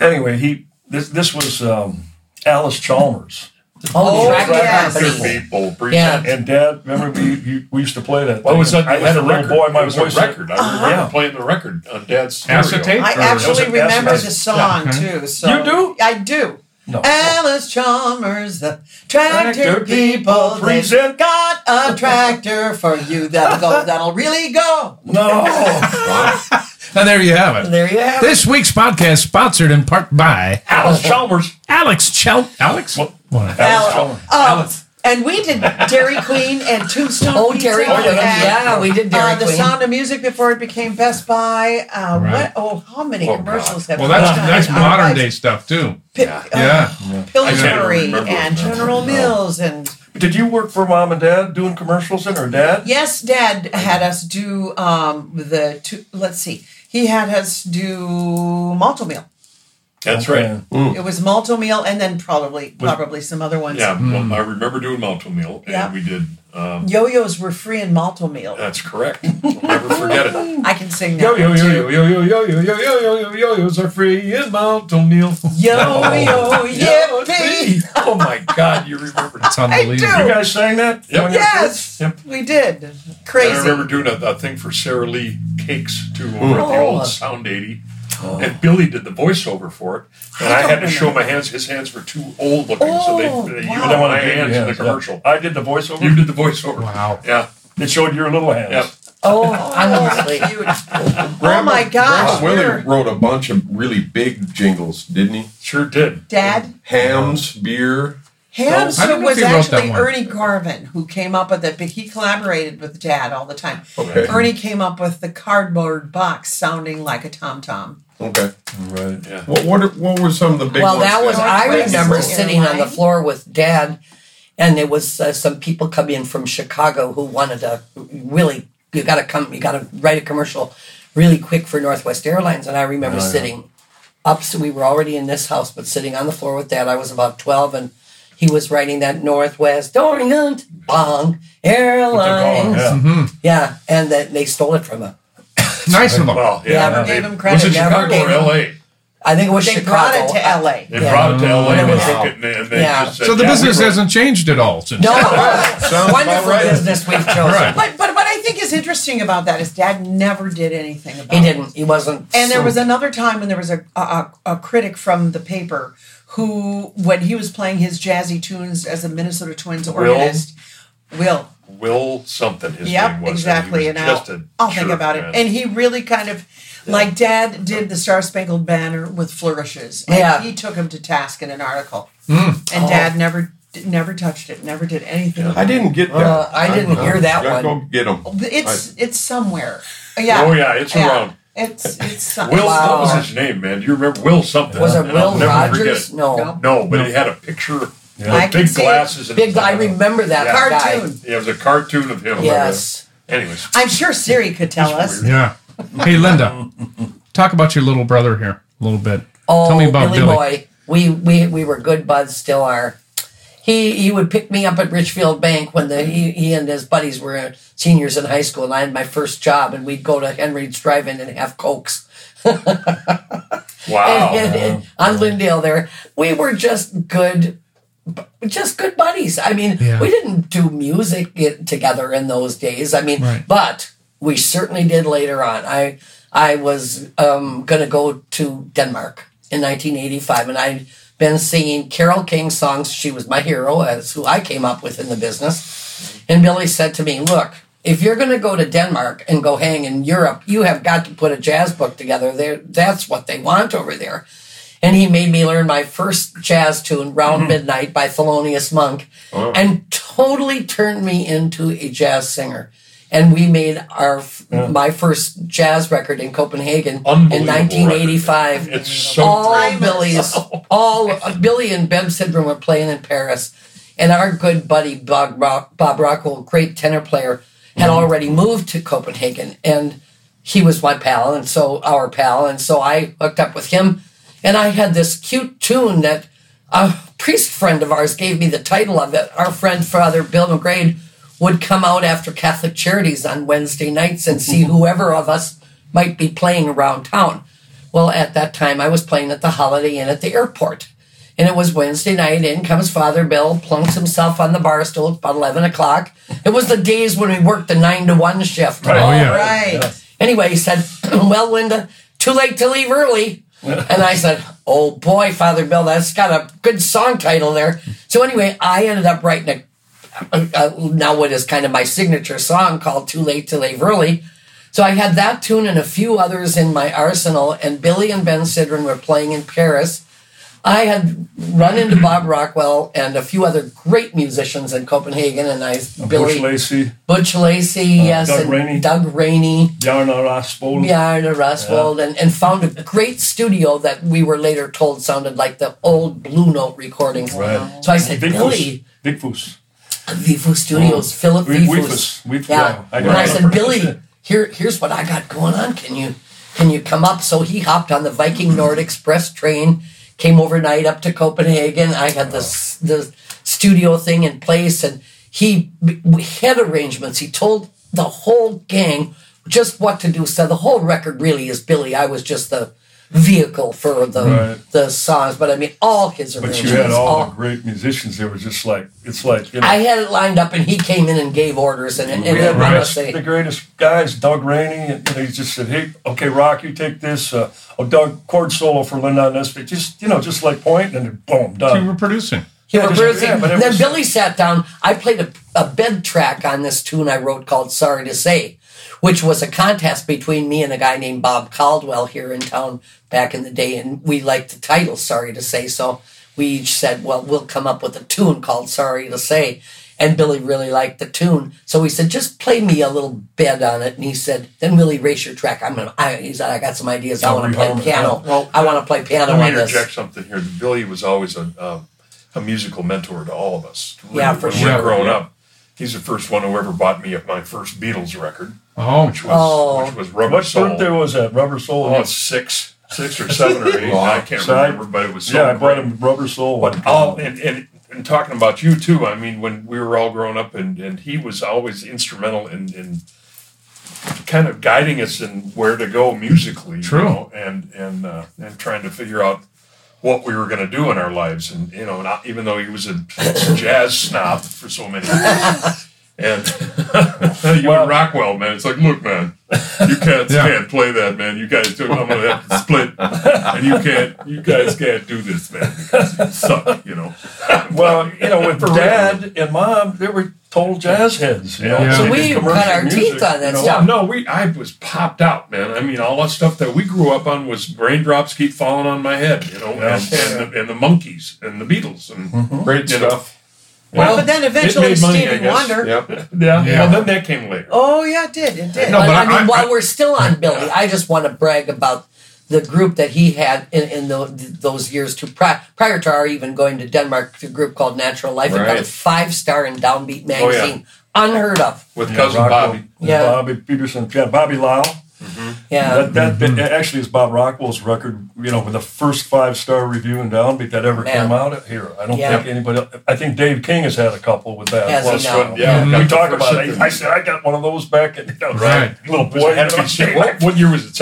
Anyway, he this this was um, Allis-Chalmers Oh, Oh, tractor yes. People, Yeah. and Dad. Remember we we, we used to play that. What thing. was that? I It was had a a little record. boy. My it was voice a record. I remember Yeah. playing the record on Dad's stereo. Acetate? I actually remember Alice? the song Okay. too. So You do? I do. No. Allis-Chalmers, the tractor Tractor people, people they present- got a tractor for you that'll go, that'll really go. No. [laughs] And there you have it. There you have it. This week's podcast sponsored in part by Alex Chalmers. Alex Chel. Alex? What? What? Alice Al- Chalmers. um, and we did Dairy Queen and Tombstone Oh, Pizza. Dairy Queen. and, Yeah, we did Dairy uh, The Sound of Music before it became Best Buy. Uh, Right. What? Oh, how many Oh, commercials have Well, we that's done that's modern day stuff too. Pi- Yeah. uh, Yeah. Pillsbury and. General Mills and Did you work for mom and dad doing commercials in or dad? yes, Dad had us do um, the two. Let's see, he had us do Malt-O-Meal. That's Okay. right. It was Malt-O-Meal and then probably probably some other ones. Yeah, mm-hmm. well, I remember doing malto meal, and Yeah. we did. Um, Yo-yos were free in Malt-O-Meal. that's correct. I'll never forget it. [laughs] I can sing that. Yo yo one, yo too. yo yo yo yo yo yo yo yo yo yo yo's are free in Mount O'Neill. [laughs] Yo yo yippee! Oh my God, you remember? It's unbelievable. do. You guys sang that? Yep. when you were Yes, Yep. we did. And Crazy. I remember doing a, a thing for Sara Lee Cakes too over at the Oh. old Sound 80. Oh. And Billy did the voiceover for it. And I, I had to oh. show my hands. His hands were too old looking, so they, Oh, they wow. used kids? I my wanna hands in the hands, yeah. commercial. I did the voiceover. You did the voiceover. Wow. Yeah. It showed your little hands. Yeah. Oh, [laughs] honestly. Cute. oh my gosh, Grandma Willie we're- wrote a bunch of really big jingles, didn't he? Sure did. Dad. Hamm's, beer. Hamm's I was if he wrote that actually. Ernie Garvin who came up with it, but he collaborated with Dad all the time. Okay. Ernie came up with the cardboard box sounding like a tom tom. Okay. Right. Yeah. What what, are, what were some of the big well, ones? that was. I remember Airline. sitting on the floor with dad, and there was uh, some people coming in from Chicago who wanted to really, you got to come, you got to write a commercial really quick for Northwest Airlines. And I remember Oh, yeah. sitting up, so we were already in this house, but sitting on the floor with dad. I was about 12, and he was writing that Northwest Orient Bong Airlines. yeah. Yeah, and that they stole it from him. [laughs] Nice of them. Well, yeah. Never gave him credit, Was it never Chicago or L.A.? I think it was They Chicago. brought it to LA. They Yeah. brought it to L.A. And it and they took it and they, and Yeah. just said, So the yeah, we business wrote hasn't changed at all since. No, wonderful right. business we've [laughs] chosen. Right. But but what I think is interesting about that is Dad never did anything about it. He didn't. He wasn't. And there was another time when there was a, a a critic from the paper who, when he was playing his jazzy tunes as a Minnesota Twins organist, Will. Will something his Yep, name was. exactly. And, And he was I'll, just a I'll think about man. it. And he really kind of, like Dad did the Star Spangled Banner with flourishes. And Yeah. he took him to task in an article. Hmm. And Oh. Dad never never touched it, never did anything. I didn't get that. Uh, I didn't hear that gotta one. Go get them. It's it's somewhere. Yeah. Oh, yeah, it's around. It's it's [laughs] Will, Wow. what was his name, man? Do you remember Will something? Was it And I'll never forget Rogers? it. No. No. No, but he had a picture with I big glasses. Big. I remember that Yeah. Cartoon. Yeah, it was a cartoon of him. Yes. Anyways, I'm sure Siri could tell us. weird. Yeah. Hey, Linda, talk about your little brother here a little bit. Oh, Tell me oh, about Billy, Billy. Boy. We we we were good buds. Still are. He he would pick me up at Richfield Bank when the he, he and his buddies were seniors in high school, and I had my first job, and we'd go to Henry's Drive-In and have cokes. Wow. and, and- and on Lyndale there. We were just good, just good buddies. I mean, Yeah. we didn't do music together in those days. I mean, Right. but we certainly did later on. I I was um, going to go to Denmark in 1985, and I'd been singing Carole King songs. She was my hero, as who I came up with in the business. And Billy said to me, "Look." If you're going to go to Denmark and go hang in Europe, you have got to put a jazz book together. There, that's what they want over there. And he made me learn my first jazz tune, Round mm-hmm. Midnight by Thelonious Monk, oh. and totally turned me into a jazz singer. And we made our my first jazz record in Copenhagen in 1985. record. It's so all. Billy's, [laughs] all Billy and Ben Sidran were playing in Paris, and our good buddy Bob, Rock, Bob Rockwell, great tenor player, had mm-hmm. already moved to Copenhagen, and he was my pal, and so our pal, and so I hooked up with him, and I had this cute tune that a priest friend of ours gave me the title of it. Our friend Father Bill McGrade would come out after Catholic Charities on Wednesday nights and see mm-hmm. whoever of us might be playing around town. Well, at that time, I was playing at the Holiday Inn at the airport. And it was Wednesday night. In comes Father Bill, plunks himself on the bar stool at about 11 o'clock. It was the days when we worked the 9 to 1 shift. Oh, yeah. Right. Anyway, he said, [clears throat] Well, Linda, too late to leave early. [laughs] and I said, Oh boy, Father Bill, that's got a good song title there. So anyway, I ended up writing a, a, a now what is kind of my signature song called Too Late to Leave Early. So I had that tune and a few others in my arsenal, and Billy and Ben Sidran were playing in Paris. I had run into Bob Rockwell and a few other great musicians in Copenhagen, and I uh, Bush Billy Lacey, Butch Lacey, yes, Doug and Raney. Doug Raney. Bjarne Raspol. Bjarne Roswald and, and found a great studio that we were later told sounded like the old Blue Note recordings. Right. So I said, Billy, Vigfus. Vifu Studios, oh. Philip We- Vifus. Weefus. Weef- Yeah. yeah, I and I said, Billy, here, here's what I got going on. Can you can you come up? So he hopped on the Viking Nord Express train, came overnight up to Copenhagen. I had this the studio thing in place, and he we had arrangements. He told the whole gang just what to do. So the whole record really is Billy. I was just the vehicle for the Right. the songs, but I mean all his But arrangements. you had all all- the great musicians. They were just like it's like you know. I had it lined up, and he came in and gave orders, and, and, and the I greatest, say, the greatest guys, Doug Raney, and you he just said, "Hey, okay, Rock, you take this. Uh, oh, Doug, chord solo for Linda on this, but just you know, just like point, and then boom, You done." were producing. He Yeah, were just- yeah, but and then was- Billy sat down. I played a, a bed track on this tune I wrote called Sorry to Say, which was a contest between me and a guy named Bob Caldwell here in town back in the day. And we liked the title, Sorry to Say. So we each said, well, we'll come up with a tune called Sorry to Say. And Billy really liked the tune. So he said, just play me a little bed on it. And he said, then we'll erase your track. I'm gonna, I, he said, I got some ideas. I I'll want to play piano. Well, I want to play piano Let me on this. something here. Billy was always a, um, a musical mentor to all of us. Yeah, for when sure. we were growing up, he's the first one who ever bought me my first Beatles record, Oh, which was Oh. which was Rubber What Soul. birthday was that? Rubber Soul. Oh, it's six, six or seven or eight. [laughs] I can't So I- remember, but it was so yeah, I bought great. him Rubber Soul. But all and, and and talking about you too. I mean, when we were all growing up, and and he was always instrumental in in kind of guiding us in where to go musically. True. You know, and and uh, and trying to figure out what we were going to do in our lives, and you know, not, even though he was a jazz snob for so many years. [laughs] And [laughs] you and Rockwell, man, it's like, look, man, you can't Yeah. can't play that, man. You guys, do, I'm gonna have to split, and you can't, you guys can't do this, man, because you suck, you know. [laughs] well, you know, with For real. dad and mom, they were total jazz heads. You know? Yeah. So They we did cut our music, teeth on that you know? stuff. No, we, I was popped out, man. I mean, all that stuff that we grew up on was raindrops keep falling on my head, you know, Yeah. and, and, the, and the monkeys and the Beatles and Great You know. stuff. Well, but then eventually it made money, I guess. Wonder. Yep. [laughs] yeah, Yeah. Well, then that came later. Oh yeah, it did. It did. No, but, but I, I- mean, I- while I- we're still on Billy, I just want to brag about the group that he had in, in the, those years to pri- prior to our even going to Denmark. The group called Natural Life. It got a Right. five star in Downbeat Oh, yeah. magazine. Unheard of. With Yeah, cousin Rockwell, Bobby. Yeah. Bobby Peterson, yeah, Bobby Lyle. Mm-hmm. Yeah. That, that, mm-hmm. that actually is Bob Rockwell's record. You know, with the first five star review in Downbeat that ever Man. came out here. I don't Yeah. think anybody. else- I think Dave King has had a couple with that. Has he Plus, now? Yeah, we mm-hmm. got the talk about it. that- I said I got one of those back in you know, Right. little boy. had to be- what, what year was it?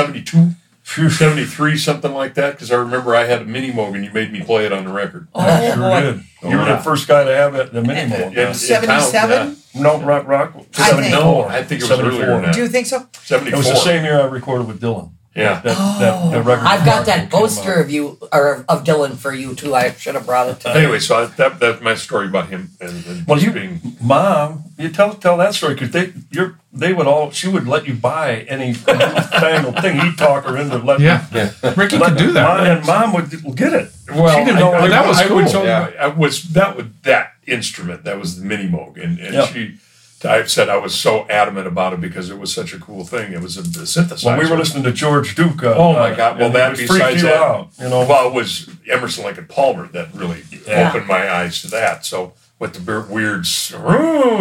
72? 73, something like that? Because I remember I had a mini Moog and you made me play it on the record. Oh, I sure boy. did. Oh, you were yeah. the first guy to have it, the mini In- Moog. in yeah. 77? No, Rock Rock. I think- No, I think it was earlier than that. Do you think so? 74. It was the same year I recorded with Dylan. Yeah. That, that, that oh, record. I've got that came poster of you or of Dylan for you too. I should have brought it. To Anyway, so I, that that's my story about him and, and Well, just you, being. mom, you tell tell that story because they you're they would all she would let you buy any fangled thing. He'd talk her into letting. yeah. Ricky let- could do that. Mom, and mom would get it. Well, she didn't know I, what that was I would cool. tell you, Yeah. I was that was that instrument. That was the mini Moog, and, and Yeah. she. I've said I was so adamant about it because it was such a cool thing. It was a, a synthesizer. When we were listening to George Duke. Uh, Oh my uh, God! Well, that besides you that, out, you know. well, it was Emerson, Lake and Palmer that really Yeah. opened my eyes to that. So with the weird, weird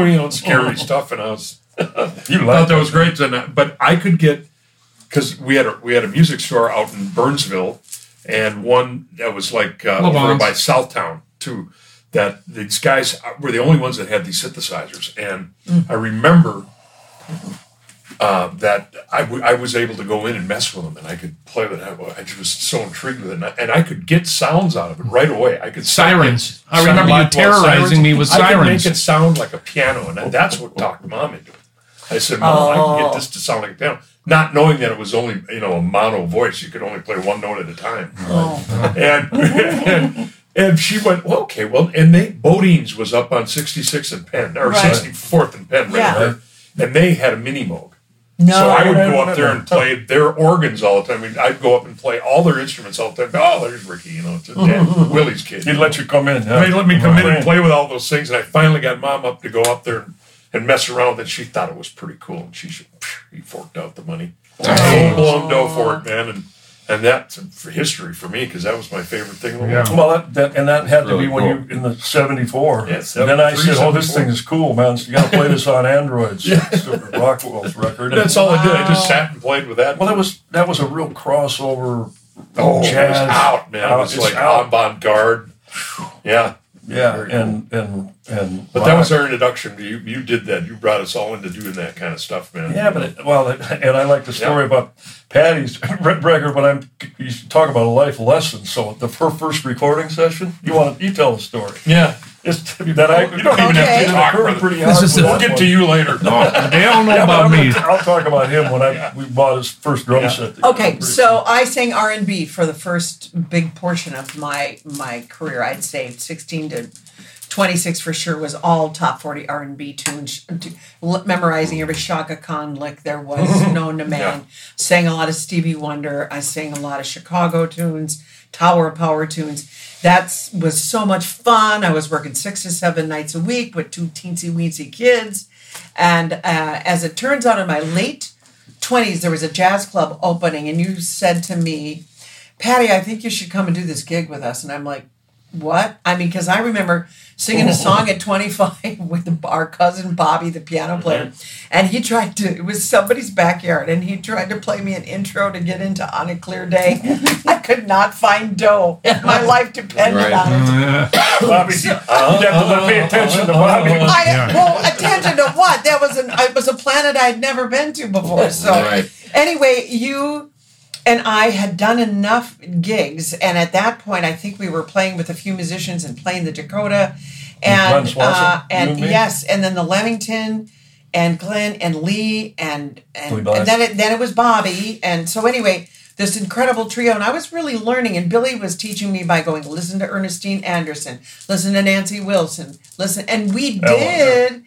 you know, scary stuff, and I was [laughs] you thought that was great. And but I could get because we had a we had a music store out in Burnsville, and one that was like uh, over by Southtown too. That these guys were the only ones that had these synthesizers, and I remember uh, that I, w- I was able to go in and mess with them, and I could play with it. I just was so intrigued with it, and I, and I could get sounds out of it right away. I could Sirens. I remember you terrorizing sirens. me with sirens. I could make it sound like a piano, and that's what talked mom into it. I said, Mom, I can get this to sound like a piano. Not knowing that it was only, you know, a mono voice. You could only play one note at a time. And, [laughs] and and she went, well, okay, well, and they Bodine's was up on 66th and Penn, or Right. 64th and Penn, right Yeah. there. And they had a mini Moog. No. So I would I go up there and play their organs all the time. I mean, I'd go up and play all their instruments all the time. Oh, there's Ricky, you know, it's a dad, Willie's kid. He'd let you come in. They let me come in and play with all those things, and I finally got mom up to go up there and, and mess around. And she thought it was pretty cool, and she should, he forked out the money, full blown dough for it, man. And and that's for history for me because that was my favorite thing in the Yeah. Well, that, that and that had Really to be when cool. you in the '74. Yeah, and then I 73, said, "Oh, this thing is cool, man! So you got to play this on Androids." [laughs] [laughs] Stupid Rockwell's record. That's all I did. I just sat and played with that. Well, that was that was a real crossover. oh, it jazz. was out, man. It was it's like out. avant garde. Yeah, Yeah, Very and and and. but that was our introduction. You you did that. You brought us all into doing that kind of stuff, man. Yeah, but it, well, and I like the story Yeah. about Patty's [laughs] record. But I'm you talk about a life lesson. So the first recording session, you want to you tell the story. yeah. It's that I You don't even have Okay. to talk. occurred brother. pretty This is with the- that We'll get one. to you later. They all know Yeah, but about I'm me. gonna- I'll talk about him when I we bought his first drum Yeah. set. Okay, so I sang R and B for the first big portion of my my career. I'd say sixteen to twenty six for sure was all top forty R and B tunes. l- Memorizing every Chaka Khan lick there was [laughs] known to man. Sang a lot of Stevie Wonder. I sang a lot of Chicago tunes, Tower of Power tunes. That was so much fun. I was working six to seven nights a week with two teensy weensy kids. And uh, as it turns out, in my late 20s, there was a jazz club opening, and you said to me, Patty, I think you should come and do this gig with us. And I'm like, what? I mean, because I remember singing a song at 25 [laughs] with our cousin Bobby, the piano player, uh-huh. and he tried to, it was somebody's backyard, and he tried to play me an intro to get into On a Clear Day. [laughs] I could not find dough. My [laughs] life depended Right. on it. Bobby, you have to let- pay attention to Bobby. I, Yeah. well, attention to what? That was an it was a planet I'd never been to before. So Right. anyway, you and I had done enough gigs, and at that point, I think we were playing with a few musicians and playing the Dakota, and Swanson, uh, and and yes, and then the Lemmington. And Glenn and Lee and and, and then it then it was Bobby. And so anyway this incredible trio and I was really learning and Billy was teaching me by going listen to Ernestine Anderson. Listen to Nancy Wilson. Listen and we did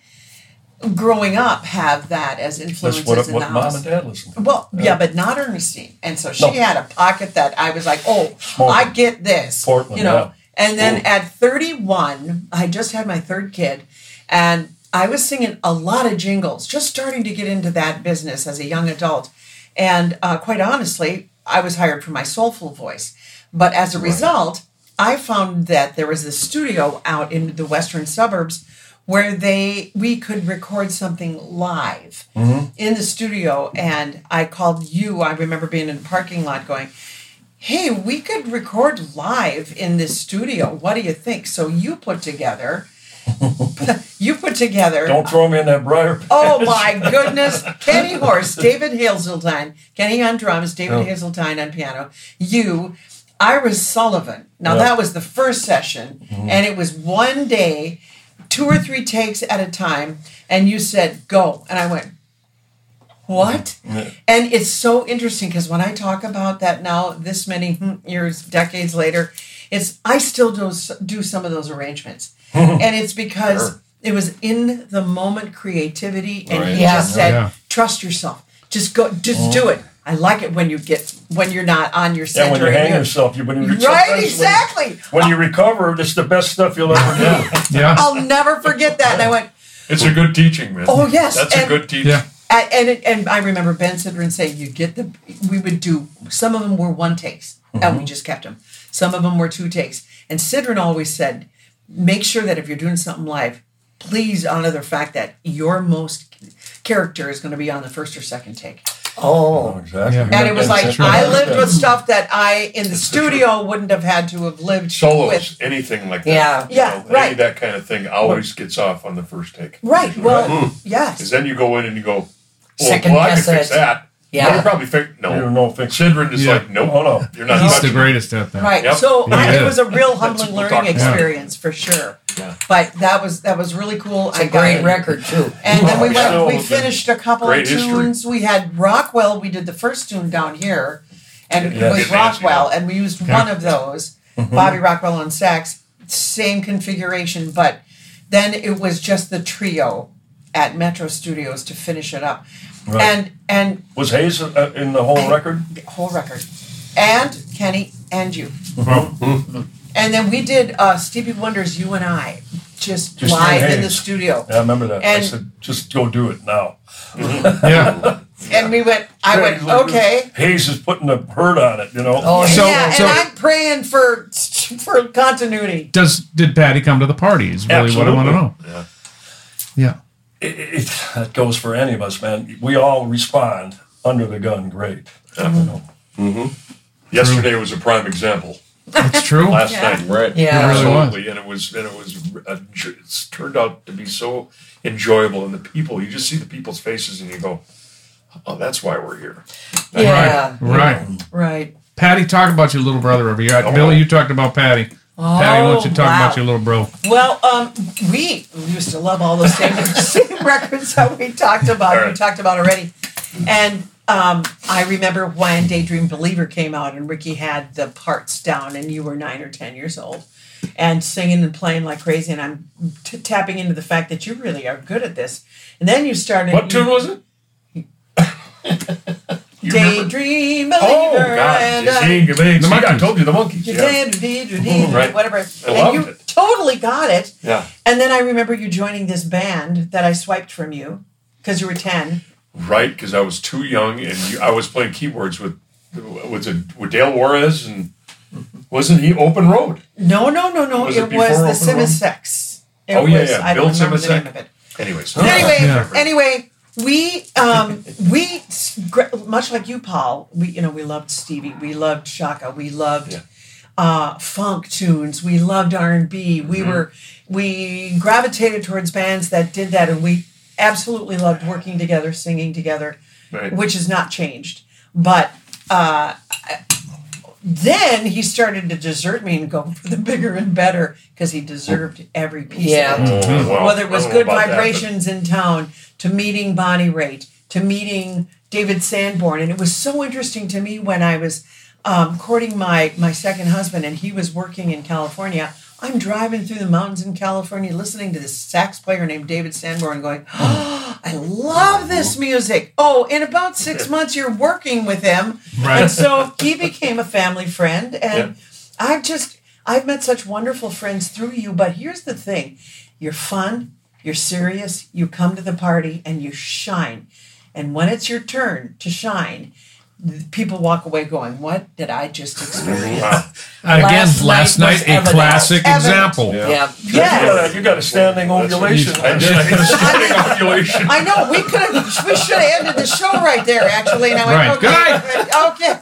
growing up have that as influences That's what, in what the mom house. and dad listened to. Well, yeah, but not Ernestine. And so she No. had a pocket that I was like, oh. I get this. Portland, you know. yeah. And then Ooh. at 31, I just had my third kid, and I was singing a lot of jingles, just starting to get into that business as a young adult. And uh, quite honestly, I was hired for my soulful voice. But as a result, I found that there was this studio out in the western suburbs where they we could record something live mm-hmm. in the studio and I called you I remember being in the parking lot going hey we could record live in this studio what do you think so you put together [laughs] you put together Don't throw me in that briar. [laughs] Oh my goodness. [laughs] Kenny Horst, David Hazeltine, Kenny on drums, David Oh. Hazeltine on piano, you, Iris Sullivan. Now Yeah. that was the first session, mm-hmm. and it was one day, two or three takes at a time, and you said, go. And I went, what? Yeah. And it's so interesting because when I talk about that now, this many hmm, years, decades later, it's I still do do some of those arrangements, [laughs] and it's because Sure. it was in the moment creativity, and Right. he Yeah. just said, Yeah. "Trust yourself. Just go. Just do it." I like it when you get when you're not on your Yeah, center. when you and hang you're- yourself, you when you Right, sometimes when- exactly. When, you recover, it's the best stuff you'll ever do. [laughs] Yeah. [laughs] I'll never forget that. And I went, It's a good teaching, man. Oh, yes, that's and- a good teaching. Yeah. And and, and I remember Ben Sidran saying, "You get the." We would do some of them were one takes, and we mm-hmm. just kept them. Some of them were two takes. And Sidran always said, "Make sure that if you're doing something live, please honor the fact that your most character is going to be on the first or second take." Oh, oh exactly. Yeah. And it was like I lived with stuff that I in the studio wouldn't have had to have lived Solos, with. anything like that. Yeah. Yeah, know, right. of that kind of thing always gets off on the first take. Right. Well, mm. Because yes. then you go in and you go, well, Second well I can guess fix it. that. Yeah. You probably fix You no. don't know if it's is Yeah. like, nope. Oh, no. You're not He's the touching it. greatest at that. Right. Yep. So He I, it is. was a real humbling learning talking about. experience for sure. Yeah. But that was that was really cool. it's a great record too. And then we Oh, went. We finished a couple Great of history. tunes. We had Rockwell. We did the first tune down here, and it was Rockwell, and we used Yeah. one of those. Bobby Rockwell on sax, same configuration, but then it was just the trio at Metro Studios to finish it up, Right. and and Was Hayes uh, in the whole record? whole record, and Kenny and you. Well, And then we did uh, Stevie Wonder's "You and I" just, Just live in the studio. Yeah, I remember that. I said, just go do it now. [laughs] yeah. and we went. I went, He's like, okay. Hayes is putting the hurt on it, you know. Oh, So- yeah, so- and I'm praying for for continuity. Does did Patty come to the party? Is really what I want to know. Yeah. Yeah. It, it, that goes for any of us, man. We all respond under the gun great. You know. Yesterday was a prime example. That's true. [laughs] Last Yeah. night, Right. Yeah. really was. and it was and it was a, it's turned out to be so enjoyable, and the people you just see the people's faces, and you go, "Oh, that's why we're here." Yeah. Right. Right. Patty, talk about your little brother over here. Oh. Billy, you talked about Patty. Patty, why don't you talk wow. about your little bro? Well, um, we used to love all those same, [laughs] same records that we talked about. All We talked about already, and um, I remember when Daydream Believer came out, and Ricky had the parts down, and you were nine or ten years old, and singing and playing like crazy. And I'm t- tapping into the fact that you really are good at this. And then you started. What tune was it? [laughs] Daydream Believer. Oh God! and, uh, Sing, sing, The I told you the monkeys. Yeah. Right. whatever. I and loved you it. totally got it. Yeah. And then I remember you joining this band that I swiped from you because you were 10. Right, because I was too young, and you, I was playing keyboards with with, a, with Dale Juarez, and wasn't he Open Road? No, no, no, no. Was it, it was the Open Road? Simisex. It Oh, yeah, was, yeah, I Bill don't remember the name of it. Anyways, Anyway, Yeah. anyway, we um we much like you, Paul. We you know we loved Stevie, we loved Chaka, we loved Yeah. uh, funk tunes, we loved R and B. We Mm-hmm. were we gravitated towards bands that did that, and we absolutely loved working together, singing together, Right. which has not changed. But uh, then he started to desert me and go for the bigger and better because he deserved every piece Yeah. of it Oh, well, whether it was good about that, but- vibrations in town to meeting Bonnie Raitt to meeting David Sanborn. And it was so interesting to me when I was um, courting my, my second husband and he was working in California. I'm driving through the mountains in California listening to this sax player named David Sanborn going, oh, I love this music. Oh, in about six months, you're working with him. Right. And so he became a family friend. And Yeah. I've just, I've met such wonderful friends through you. But here's the thing you're fun, you're serious, you come to the party, and you shine. And when it's your turn to shine, people walk away going, What did I just [laughs] experience? wow. Again, Last last, night night, a evident. classic Evident. example. Yeah. Yeah. You, Yeah. got a, you got a standing ovulation. I did. I a [laughs] standing ovulation. I know we could have we should have ended the show right there actually. And I went, Right. okay, Good Okay.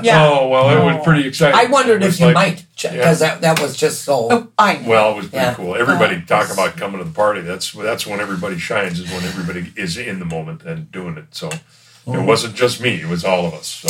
[laughs] Yeah. Oh well, it was pretty oh. exciting. I wondered if you like- might, because that, that was just so. Oh, I know. Well, it was pretty Yeah. cool. Everybody Oh, talk about coming to the party. That's that's when everybody shines. Is when everybody is in the moment and doing it. So it wasn't just me. It was all of us. So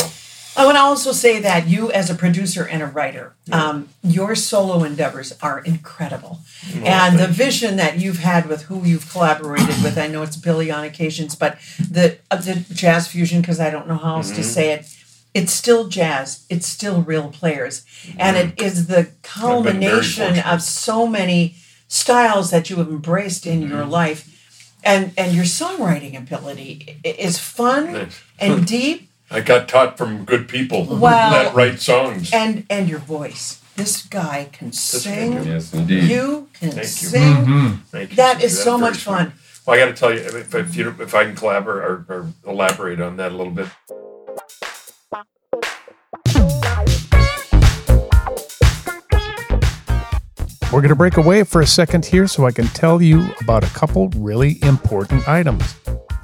I want to also say that you, as a producer and a writer, um, your solo endeavors are incredible. and the vision that you've had with who you've collaborated with, I know it's Billy on occasions, but the, uh, the jazz fusion, because I don't know how else to say it, it's still jazz. It's still real players. And it is the culmination of so many styles that you have embraced in your life. And, and your songwriting ability is fun Thanks. and [laughs] deep I got taught from good people Wow. that write songs. and and your voice. This guy can sing. Yes, indeed. You can Thank you. sing. Mm-hmm. Thank you. That is That's so much sweet. fun. Well, I got to tell you, if, if you if I can collaborate or, or elaborate on that a little bit. We're going to break away for a second here so I can tell you about a couple really important items.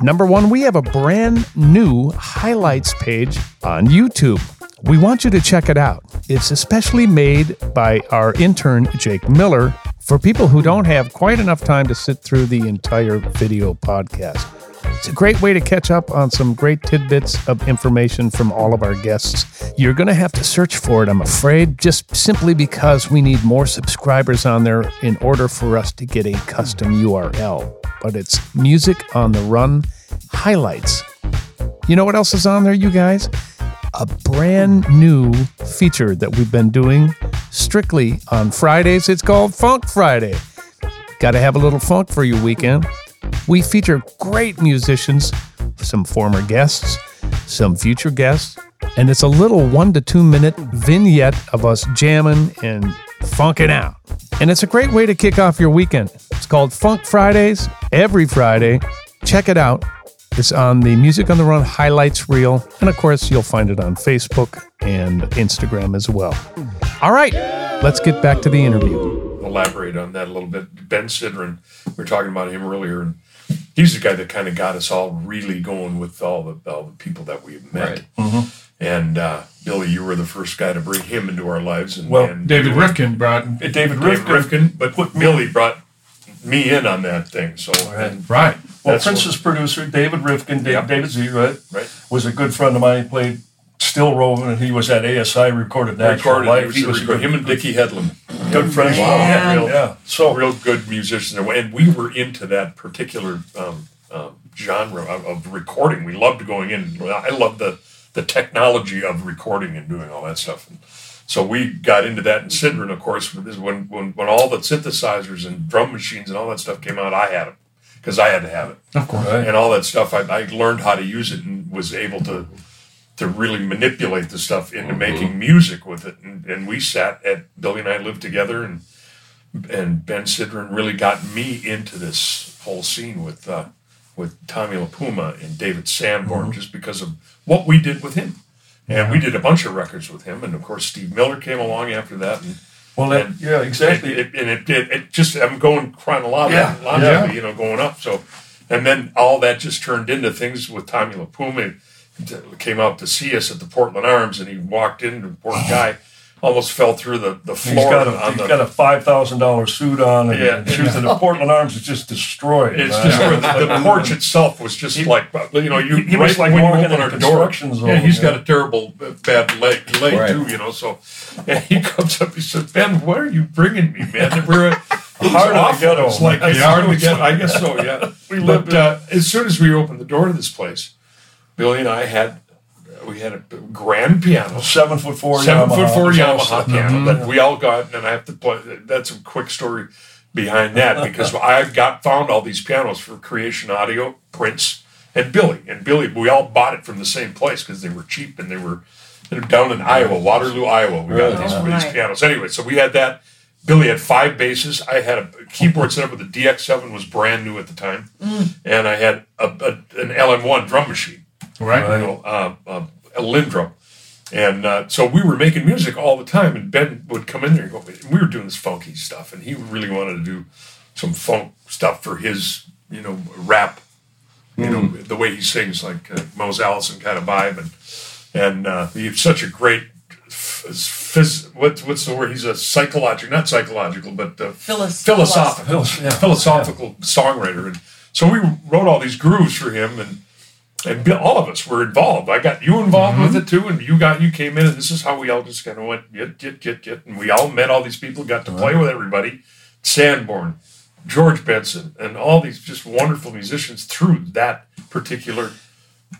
Number one, we have a brand new highlights page on YouTube. We want you to check it out. It's especially made by our intern, Jake Miller, for people who don't have quite enough time to sit through the entire video podcast. It's a great way to catch up on some great tidbits of information from all of our guests. You're going to have to search for it, I'm afraid, just simply because we need more subscribers on there in order for us to get a custom URL. But it's Music on the Run Highlights. You know what else is on there, you guys? A brand new feature that we've been doing strictly on Fridays. It's called Funk Friday. Got to have a little funk for your weekend. We feature great musicians, some former guests, some future guests, and it's a little one to two minute vignette of us jamming and funking out. And it's a great way to kick off your weekend. It's called Funk Fridays every Friday. Check it out. It's on the Music on the Run highlights reel. And of course, you'll find it on Facebook and Instagram as well. All right, let's get back to the interview. elaborate on that a little bit. Ben Sidran, we were talking about him earlier, and he's the guy that kind of got us all really going with all the all the people that we had met. And uh, Billy, you were the first guy to bring him into our lives. And, Well, and David Rivkin brought David David Rivkin. Rivkin, but Billy brought me in on that thing. So Right. and- right. Well, That's Prince's producer, David Rivkin, Da- Yep. David Z, right? Right. Was a good friend of mine. He played Still Roving, and he was at ASI, recorded Natural recorded, Life. he was, a record- him and Dickie Headland. good friends. Wow. Yeah, Real- yeah. So, real good musicians, and we were into that particular um, um, genre of, of recording. We loved going in. I loved the the technology of recording and doing all that stuff. And so we got into that. And Sidran, of course, when when when all the synthesizers and drum machines and all that stuff came out, I had them because I had to have it Of course. right. and all that stuff. I, I learned how to use it and was able to to really manipulate the stuff into making music with it. And, and we sat at Billy and I lived together, and and Ben Sidran really got me into this whole scene with uh, with Tommy LiPuma and David Sanborn just because of what we did with him. And we did a bunch of records with him, and of course Steve Miller came along after that, and well, that, and yeah, exactly. it, it, and it, it, it just I'm going chronologically, Yeah, logically, yeah. you know, going up. So, and then all that just turned into things with Tommy LiPuma. He came out to see us at the Portland Arms, and he walked in. The poor [sighs] guy almost fell through the, the He's floor got a, on he's the. got a five thousand dollar suit on, and, Yeah. and shoes, and the [laughs] Portland Arms is just destroyed. it's man. just where the, the [laughs] porch itself was just like you know you he- he was right like when you walking open in a our door. construction zone, Yeah, he's yeah. got a terrible uh, bad leg leg Right. too, you know. So, and he comes up, he says, "Ben, what are you bringing me, man? We're a, [laughs] Hard to awful. get It's like it's Yeah. hard to get. I guess so. Yeah. We but lived uh, as soon as we opened the door to this place, Billy and I had we had a grand piano, seven foot four, seven Yamaha. foot four Yamaha awesome. piano that we all got, and I have to play. That's a quick story behind that because [laughs] I got found all these pianos for Creation Audio, Prince, and Billy. And Billy, we all bought it from the same place because they were cheap and they were down in Iowa, Waterloo, Iowa. We got these, Oh, these pianos. Anyway, so we had that. Billy had five basses. I had a keyboard set up with a DX7 was brand new at the time, mm. and I had a, a, an LM1 drum machine Right. you know, uh, uh, LinnDrum. And uh, so we were making music all the time, and Ben would come in there and go, we were doing this funky stuff, and he really wanted to do some funk stuff for his, you know, rap, you know, the way he sings, like uh, Mose Allison kind of vibe. And and uh, he's such a great, phys- what's, what's the word? He's a psychological, not psychological, but uh, Philos- philosophical, Philos- yeah. philosophical songwriter. And so we wrote all these grooves for him, and and all of us were involved. I got you involved with mm-hmm. it too, and you got you came in, and this is how we all just kind of went get get get get, and we all met all these people, got to play with everybody, Sanborn, George Benson, and all these just wonderful musicians through that particular.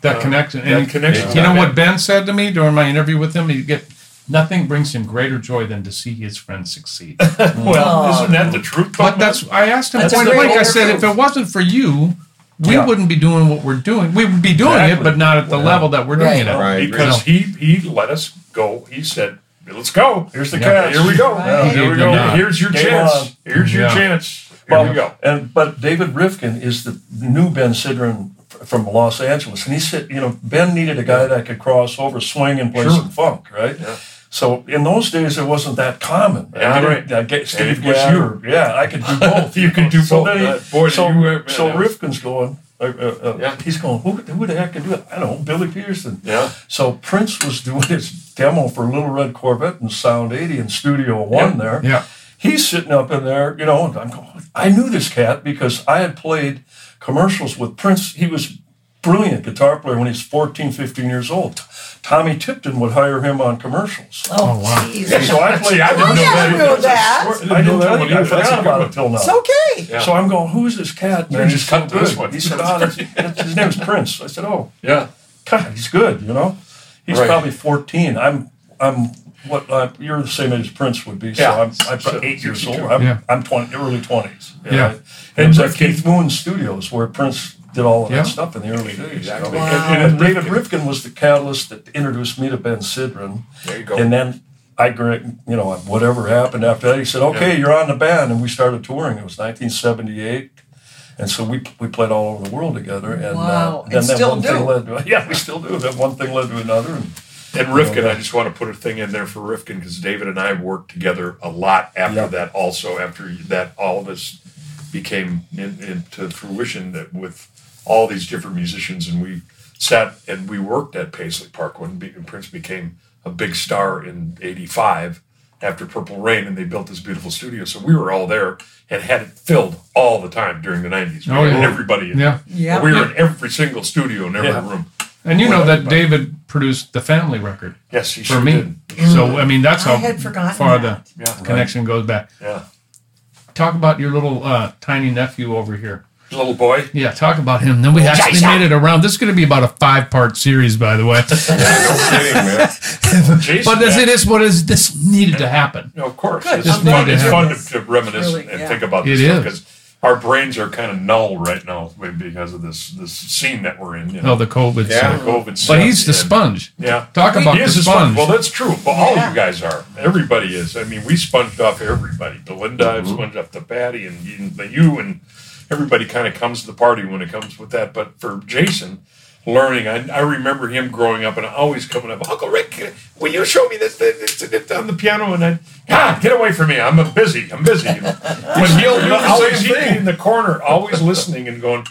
That uh, connection. that And connection. You know what Ben said to me during my interview with him? He get nothing brings him greater joy than to see his friends succeed. [laughs] Well, isn't that the truth? but that's I asked him point blank. I said, if it wasn't for you, we Yeah. wouldn't be doing what we're doing. We would be doing it, but not at the level that we're doing Right. it at. Right. because he he let us go. He said, "Let's go. Here's the Yeah. catch. Here we go. Right. Here we Yeah. go. Here's your Game chance. on. Here's your Yeah. chance. Here Well, we go." And but David Rivkin is the new Ben Sidran from Los Angeles, and he said, you know, Ben needed a guy that could cross over, swing, and play Sure. some funk, right? Yeah. So in those days, it wasn't that common. Yeah, I right. I get Steve was Gadd, Yeah, I could do [laughs] both. You can do so both. Uh, boy, so were- so Rivkin's going. Uh, uh, uh, Yeah. He's going. Who, who the heck can do it? I don't know. Billy Peterson. Yeah. So Prince was doing his demo for Little Red Corvette and Sound 80 in Studio One Yeah. there. Yeah. He's sitting up in there, you know, and I'm going, I knew this cat because I had played commercials with Prince. He was brilliant guitar player when he was 14, 15 years old. Tommy Tipton would hire him on commercials. Oh, wow. geez. So I played. I didn't know that. I know that. I didn't tell one you. I either. That's forgot about it till now. It's okay. Yeah. So I'm going, who is this cat, man? You just so cut to this one. He said, oh, that's, that's, his name's Prince. I said, oh, Yeah. God, he's good, you know? He's Right. probably 14. I'm, I'm, what, uh, you're the same age as Prince would be, so Yeah. I'm, I'm probably eight years old. I'm, Yeah. I'm 20, early 20s. Yeah. And And it was at Keith Moon Studios where Prince did all of Yeah. that stuff in the early days. Exactly. You know? And- And, and David Rivkin- Rivkin was the catalyst that introduced me to Ben Sidran. There you go. And then I, you know, whatever happened after that, he said, "Okay, Yeah. you're on the band," and we started touring. It was 1978, And so we, we played all over the world together, and Wow, uh, and then that still one do. thing led to [laughs] yeah, we still do. That one thing led to another, and And Rivkin, I just want to put a thing in there for Rivkin because David and I worked together a lot after Yep. that. Also, after that, all of us became in, into fruition that with all these different musicians, and we sat and we worked at Paisley Park when Prince became a big star in '85 after Purple Rain, and they built this beautiful studio. So we were all there and had it filled all the time during the '90s. We Oh, had yeah. everybody. In. Yeah. Yeah. We were in every single studio in every Yeah. room. And you know that Everybody. David produced the family record Yes, he for sure me. did. So I mean that's how far that. the Yeah. connection goes back. Yeah. Talk about your little uh, tiny nephew over here. Little boy. Yeah, talk about him. Then we actually made it around. This is going to be about a five part series, by the way. [laughs] No kidding, man. Jason, [laughs] but this, man. it is what is this needed to happen. No, of course. Good. It's I'm fun, glad it's to fun to, to reminisce Really, and yeah. think about It this because our brains are kind of null right now because of this this scene that we're in. You know, Oh, the COVID. yeah, stuff. the COVID But stuff, he's the and- sponge. Yeah, Talk about he the is a sponge. Well, that's true. But all Yeah. you guys are. Everybody is. I mean, we sponged off everybody. Belinda, Mm-hmm. I've sponged off the Patty, and you, and you and everybody kind of comes to the party when it comes with that. But for Jason, learning, I, I remember him growing up and always coming up, Uncle Rick, will you show me this, this, this, this on the piano? And I, God, ah, get away from me! I'm busy. I'm busy. You know? [laughs] But he'll always he'd be in the corner, always listening and going,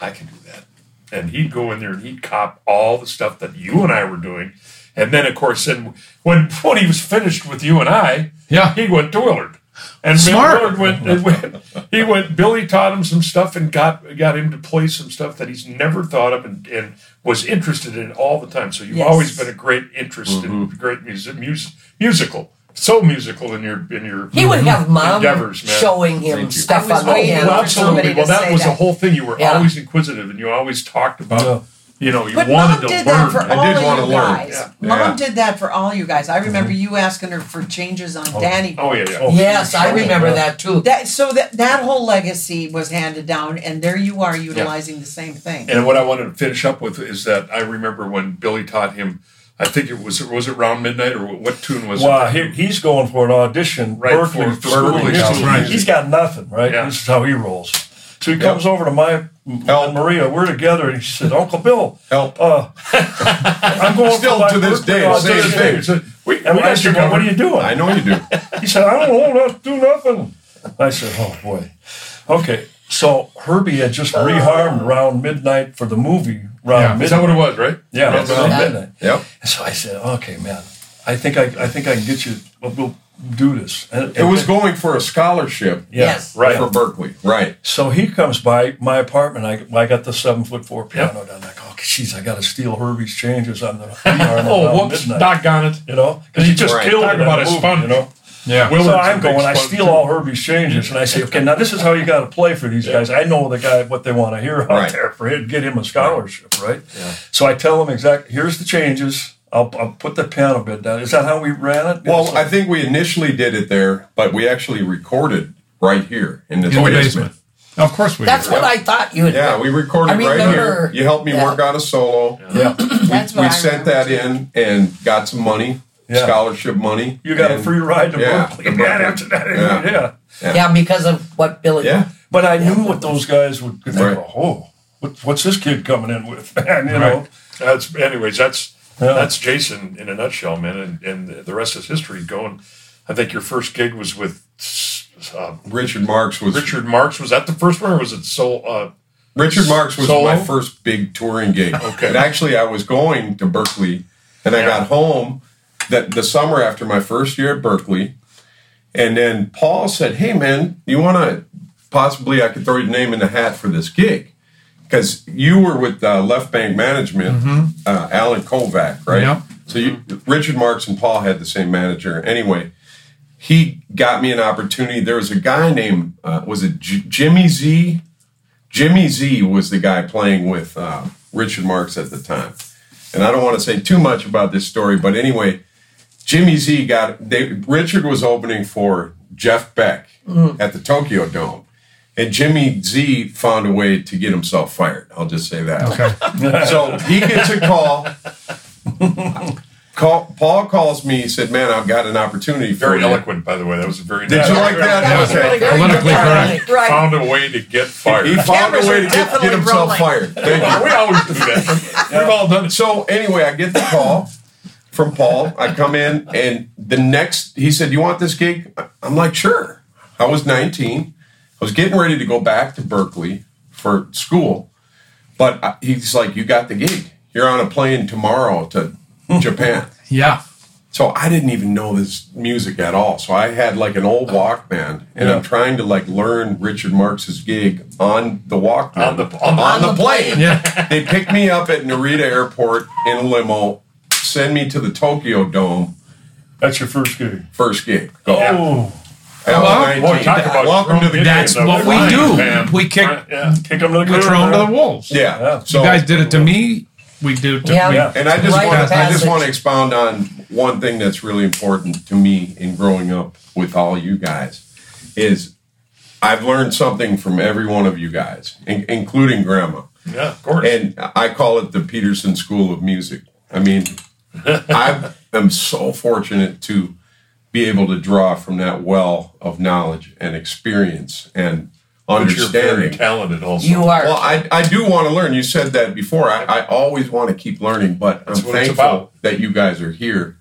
I can do that. And he'd go in there and he'd cop all the stuff that you and I were doing. And then, of course, then when when he was finished with you and I, Yeah. he went to Willard. And Smart. Willard went, went. He went. Billy taught him some stuff and got got him to play some stuff that he's never thought of and, and was interested in all the time. So you've Yes. always been a great interest in mm-hmm. great music, music, musical, so musical in your in your He would have mm-hmm. mom endeavors, man. showing him stuff I was on the waiting piano. Well, absolutely. Well, that say was the that. whole thing. You were Yeah. always inquisitive, and you always talked about. Yeah. You know, you But wanted mom to did learn. that for I did wanna you learn. Yeah. Mom Yeah. did that for all you guys. I mm-hmm. remember you asking her for changes on oh, Danny. oh yeah, yeah. Oh, Yes, I remember that too. That so that that whole legacy was handed down, and there you are utilizing the same thing. And what I wanted to finish up with is that I remember when Billy taught him. I think it was was it around midnight or what tune was Wow, it? he, he's going for an audition. Right, Berklee, for for Berklee Berklee Music. School. He's got nothing, right? Yeah. This is how he rolls. So he comes over to my Help. and Maria. We're together, and he said, "Uncle Bill, Help. uh, [laughs] I'm going Still to this Berklee day, audition." same thing. So we, we And I you said, well, "What are you doing?" I know you do. He said, I don't know, not do nothing. [laughs] I said, oh boy. Okay, so Herbie had just reharmed around midnight for the movie. Around Yeah. Is that what it was, right? Yeah, around midnight. Yep. And so I said, okay, man, I think I, I think I can get you. We'll, we'll do this. And, It was going for a scholarship yeah, Yes. right. for Berklee. Right. So he comes by my apartment. I, I got the seven foot four piano down. Like, oh, geez, I got to steal Herbie's changes on the [laughs] reharm Oh, around whoops! midnight. Doggone it! You know, because he just Right. killed Talk about his fun. You know. Yeah. Willard's So a I'm going, I steal too. all Herbie's changes, and I say, okay, now this is how you got to play for these guys. I know the guy what they want to hear out Right. there for him, get him a scholarship, right? So I tell him exactly, here's the changes. I'll, I'll put the piano bit down. Is that how we ran it? Well, I think we initially did it there, but we actually recorded right here in this In the basement. basement. Of course we That's did. what I thought you had. Yeah, we recorded I right remember here. You helped me that. work out a solo. yeah, That's what We I sent that too. in and got some money, Yeah. scholarship money. you got a free ride to Yeah, Berklee. to [laughs] And Berklee. after that, Yeah. yeah. Yeah, because of what Billy. Yeah. But I knew what those guys would think. Right. Oh, what, what's this kid coming in with, [laughs] man? You know. That's anyways. That's Yeah. that's Jason in a nutshell, man. And, and the rest is history. Going, I think your first gig was with uh, Richard Marx was Richard Marx. Was that the first one, or was it so? Uh, Richard Marx was Solo? my first big touring gig. Okay. And actually, I was going to Berklee, and I Yeah. got home that the summer after my first year at Berklee, and then Paul said, "Hey, man, you want to possibly I could throw your name in the hat for this gig." Because you were with uh, Left Bank Management, uh, Allen Kovac, right? Yep. So you, Richard Marx and Paul had the same manager. Anyway, he got me an opportunity. There was a guy named uh, was it J- Jimmy Z? Jimmy Z was the guy playing with uh, Richard Marx at the time. And I don't want to say too much about this story, but anyway, Jimmy Z got they, Richard was opening for Jeff Beck at the Tokyo Dome. And Jimmy Z found a way to get himself fired. I'll just say that. Okay. [laughs] So he gets a call. call, Paul calls me. He said, "Man, I've got an opportunity for Very you." eloquent, by the way. That was a very. Nice thing. Did you like that? That was Okay. really. Politically Yeah, correct. Right. Found a way to get fired. He found a way to get, get himself rolling. fired. Thank you. we always do that. [laughs] We've all done it. So anyway, I get the call from Paul. I come in, and the next he said, "You want this gig?" I'm like, "Sure." I was 19. I was getting ready to go back to Berklee for school, but I- he's like, "You got the gig. You're on a plane tomorrow to hmm. Japan." Yeah. So I didn't even know this music at all. So I had like an old Walkman, and I'm trying to like learn Richard Marx's gig on the Walkman On the- on the- on the plane. Yeah. [laughs] They pick me up at Narita Airport in a limo, send me to the Tokyo Dome, That's your first gig. first gig. Go. Oh, I was Well, 19. Boy, talk about Welcome to the That's game. what we do. pan. We kick Yeah. kick them to the we throw 'em to the wolves. Yeah. Yeah. So You guys did it to me. We do it to Yeah. we- Yeah. And I just Rite want to I just want to expound on one thing that's really important to me in growing up with all you guys is I've learned something from every one of you guys, in, including Grandma. Yeah, of course. And I call it the Peterson School of Music. I mean, [laughs] I am so fortunate to be able to draw from that well of knowledge and experience and but you're very understanding. talented also. You are. Well, I, I do want to learn. You said that before. I, I always want to keep learning, but That's I'm thankful about. that you guys are here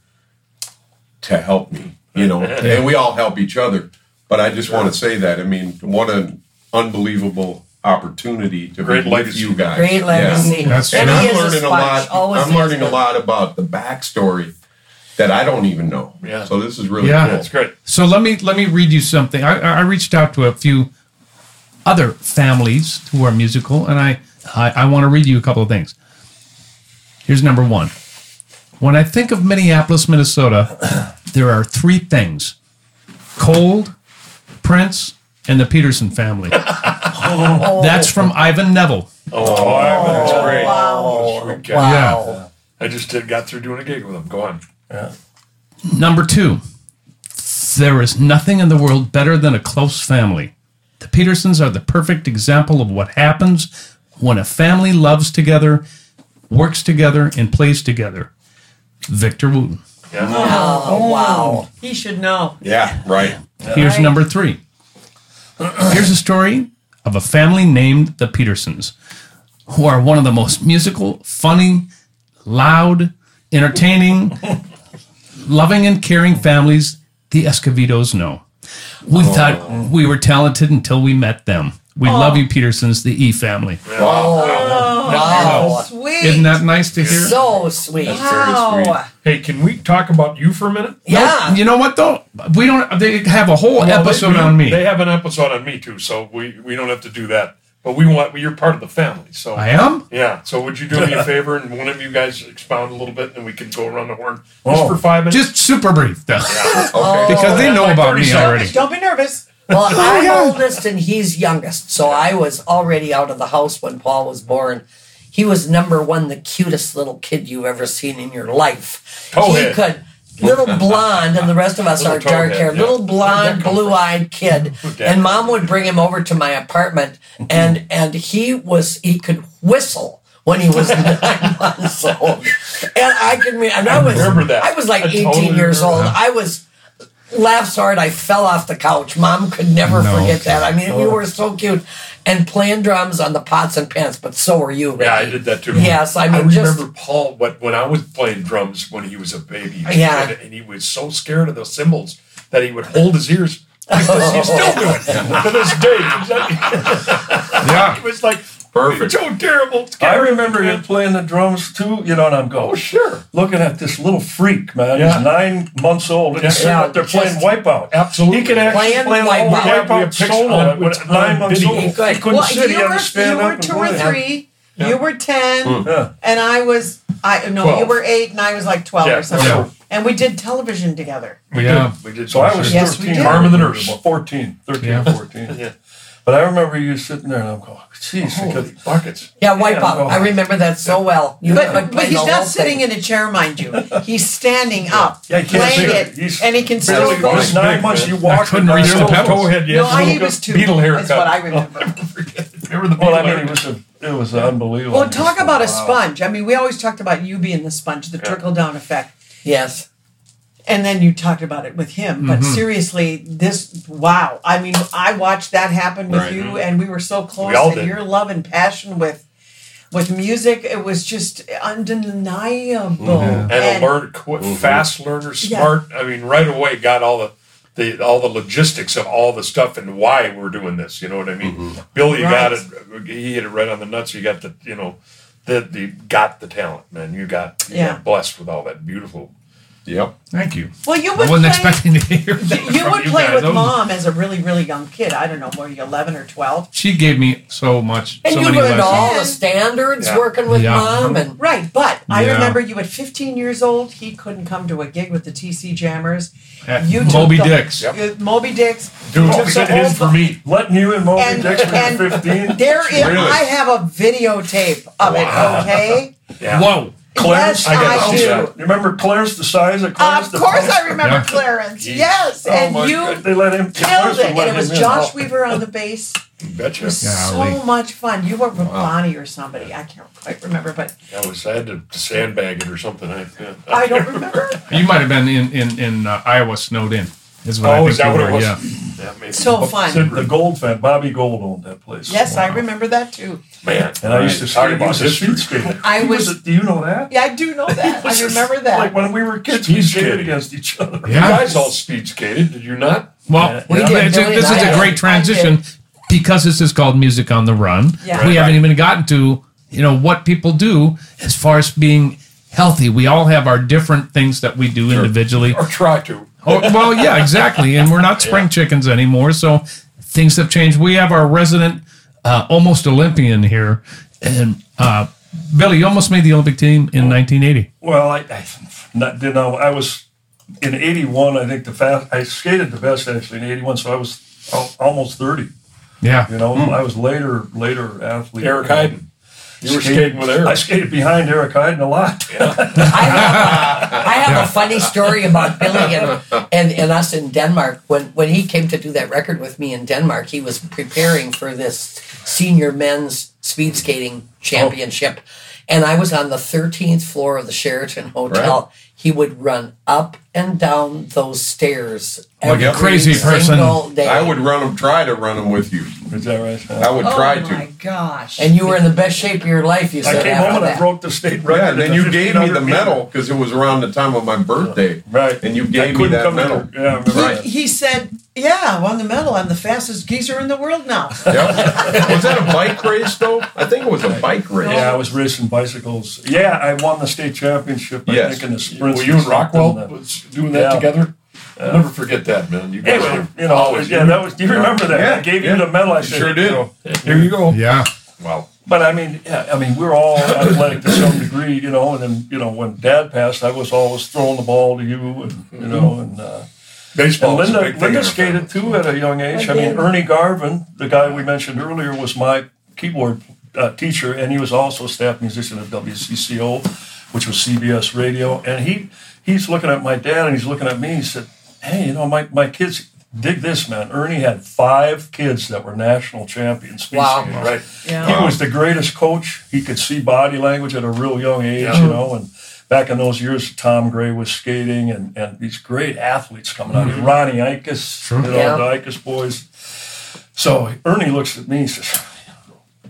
to help me. You know, [laughs] and we all help each other. But I just want to say that. I mean, what an unbelievable opportunity to Great be with legacy. you guys. Great Yeah. legacy. That's and true. I'm is a learning a lot. Always I'm learning a lot about the backstory that I don't even know. Yeah. So this is really Yeah. cool. That's great. So let me let me read you something. I, I reached out to a few other families who are musical, and I I, I want to read you a couple of things. Here's number one. When I think of Minneapolis, Minnesota, [clears throat] there are three things: cold, Prince, and the Peterson family. oh. [laughs] [laughs] That's from Ivan Neville. Oh, oh that's great. Wow. Sweet guy. Wow. I just did, got through doing a gig with him. Go on. Number two, there is nothing in the world better than a close family. The Petersons are the perfect example of what happens when a family loves together, works together, and plays together. Victor Wooten. Yeah. Oh, wow. He should know. Yeah, right. Here's Right. number three. Here's a story of a family named the Petersons, who are one of the most musical, funny, loud, entertaining, [laughs] loving, and caring families the Escovedos know. We oh. thought we were talented until we met them. We love oh. you, Petersons, the E family. Wow. Oh, sweet. Isn't that nice to hear? So sweet. wow. Hey, can we talk about you for a minute? Yeah. You know what though? We don't. They have a whole Well, episode they, on me. They have an episode on me too, so we, we don't have to do that. But we want you're part of the family, so I am. yeah. So would you do me a [laughs] favor and one of you guys expound a little bit, and we can go around the horn just Oh. for five minutes? Just super brief though, Okay. [laughs] Oh. because they know like about me seconds. already. Don't be nervous. Well, [laughs] oh, I'm oldest and he's youngest, so I was already out of the house when Paul was born. He was number one, the cutest little kid you've ever seen in your life. He Towhead. could, little [laughs] blonde, and the rest of us are dark towhead, hair, yeah. little blonde, Where'd that come blue eyed kid. [laughs] And mom would bring him over to my apartment, and mm-hmm. and he was he could whistle. When he was [laughs] nine months old, and I can, re- and I, I was, remember that. I was like I totally eighteen years old. that. I was Laughs hard I fell off the couch. Mom could never No. forget that. I mean, we were so cute and playing drums on the pots and pans, but so were you. Yeah, I did that too. Yes, I mean, I just- remember Paul. What when I was playing drums when he was a baby, Yeah. and he was so scared of the cymbals that he would hold his ears. Because he's still doing it to this day. [laughs] Yeah. It was like Perfect. so terrible. I remember him playing the drums too, you know, and I'm going, Oh sure, looking at this little freak, man. Yeah. He's nine months old and he's Yeah, up there playing Wipeout. absolutely. He can actually Playing play the Wipeout. Yeah, we Wipeout have pictures solo on- at nine on months video. old. He could. He couldn't Well, sit. He you had were, to stand you were and two or three. Yeah. You were ten, hmm. Yeah. and I was I no, Twelve. you were eight, and I was like twelve Yeah, or something. yeah. And we did television together. We Yeah. did. We did. So I was Yes, we 13. did. Carmen the nurse. 14, 13 14. [laughs] Yeah. But I remember you sitting there and I'm going, jeez, oh, Holy because buckets. Yeah, Wipeout. Yeah, I remember that so well. You could But, but he's not sitting thing. in a chair, mind you. [laughs] He's standing up, Yeah, he playing sit. it, He's and he can still barely go. just nine months. You I walk couldn't reach the still- pedals. Towhead, yes. No, I, he was too. Beetle That's haircut. what I remember. [laughs] [laughs] Remember the beetle Well, I mean, it was a, it was unbelievable. Well, talk about a sponge. I mean, we always talked about you being the sponge, the trickle down effect. Yes. And then you talked about it with him. Mm-hmm. But seriously, this wow! I mean, I watched that happen with Right. you, and we were so close. all and did. your love and passion with with music, it was just undeniable. Mm-hmm. and, a learn qu- mm-hmm. fast learner, Yeah. smart. I mean, right away got all the, the all the logistics of all the stuff and why we're doing this. You know what I mean? Mm-hmm. Billy got it. He hit it right on the nuts. You got the you know, the the got the talent, man. You got you Yeah. got blessed with all that beautiful. Yep. Thank you. Well, you I would wasn't play, expecting to hear [laughs] that. You from would play guys. with Those- mom as a really, really young kid. I don't know, were you eleven or twelve? She gave me so much, And so you many learned lessons. all the standards Yeah. working with Yeah. mom and Right, but I remember you at 15 years old. He couldn't come to a gig with the TC Jammers. At You took Moby the- Dicks. Yep. Moby Dicks. Dude, You took he the said his for me. Letting you and Moby And, Dix when 15. there is, Really? I have a videotape of it, okay? [laughs] Yeah. Whoa. Clarence, Yes, I, got do. those, You remember Clarence the size of Clarence? Of the course, I remember Yeah. Clarence. Jeez. Yes, Oh and you God, They let him. killed Clarence it. And it was him in. Josh Oh. Weaver on the bass. Betcha. It was Golly. so much fun. You were with Bonnie or somebody. I can't quite remember, but I was I had to sandbag it or something. I, yeah. I don't remember. You might have been in in in uh, Iowa, snowed in. Is what I Oh, think is that you what were, it was? Yeah. Yeah, maybe. So fun. Said the Gold fan, Bobby Gold owned that place. Yes, I remember that too. Man, And I used to Talk skate. He about was a history. speed skater. I He was- a- do you know that? Yeah, I do know that. I remember that. Like when we were kids, we Speed skated skating. against each other. You Yeah. guys all speed skated, did you not? Well, We yeah, did, it's a- Billy this and is I a did. great transition because this is called Music on the Run. Yeah. We haven't even gotten to you know what people do as far as being healthy. We all have our different things that we do individually. Or try to. Oh, well, yeah, [laughs] exactly. And we're not spring chickens anymore, so things have changed. We have our resident, uh, almost Olympian here, and uh, Billy, you almost made the Olympic team in 1980. Well, I, I not, didn't know. I was in '81. I think the fast. I skated the best actually in '81, so I was al- almost 30. Yeah, You know, I was later later athlete. Eric Heiden. You were Skated- skating with Eric. I skated behind Eric Heiden a lot. [laughs] I have, I have a funny story about Billy and, and, and us in Denmark. When when he came to do that record with me in Denmark, he was preparing for this senior men's speed skating championship. Oh. And I was on the 13th floor of the Sheraton Hotel. He would run up and down those stairs Like a crazy person. day. I would run them, try to run them with you. Is that right? I would oh try my to. gosh. And you were in the best shape of your life, you I said came after home and I that. broke the state record. Yeah, and then in you gave me the 1500 meter. medal because it was around the time of my birthday. Right. And you I gave me couldn't that come medal. to- Yeah, I remember Right. that. he said, "Yeah, I won the medal. I'm the fastest geezer in the world now." [laughs] Yep. was that a bike race though? I think it was a bike race. Yeah, I was racing bicycles. Yeah, I won the state championship. I Yes. think in the sprint. Were you and Rockwell something, doing that Yeah. together? I'll never forget that, man. You guys Anyway, were you know, always- yeah, that was. Do you remember that? Yeah, I gave yeah. you the medal. I said, Sure did. you know, Here you go. yeah. Wow. But I mean, yeah, I mean, we're all athletic to some degree, you know. And then, you know, when Dad passed, I was always throwing the ball to you, and you know, and. Uh, Baseball And is Linda, thing. Linda skated too at a young age. I I, mean. Ernie Garvin, the guy we mentioned earlier, was my keyboard uh, teacher, and he was also a staff musician at WCCO, which was CBS Radio. And he he's looking at my dad, and he's looking at me. He said, "Hey, you know, my my kids." Dig this, man. Ernie had five kids that were national champions. Wow. skaters. Right. Yeah. He was the greatest coach. He could see body language at a real young age, Yeah. you know. And back in those years, Tom Gray was skating, and, and these great athletes coming out. Mm-hmm. Ronnie Ikus, you know, Yeah. the Ikus boys. So Ernie looks at me and says,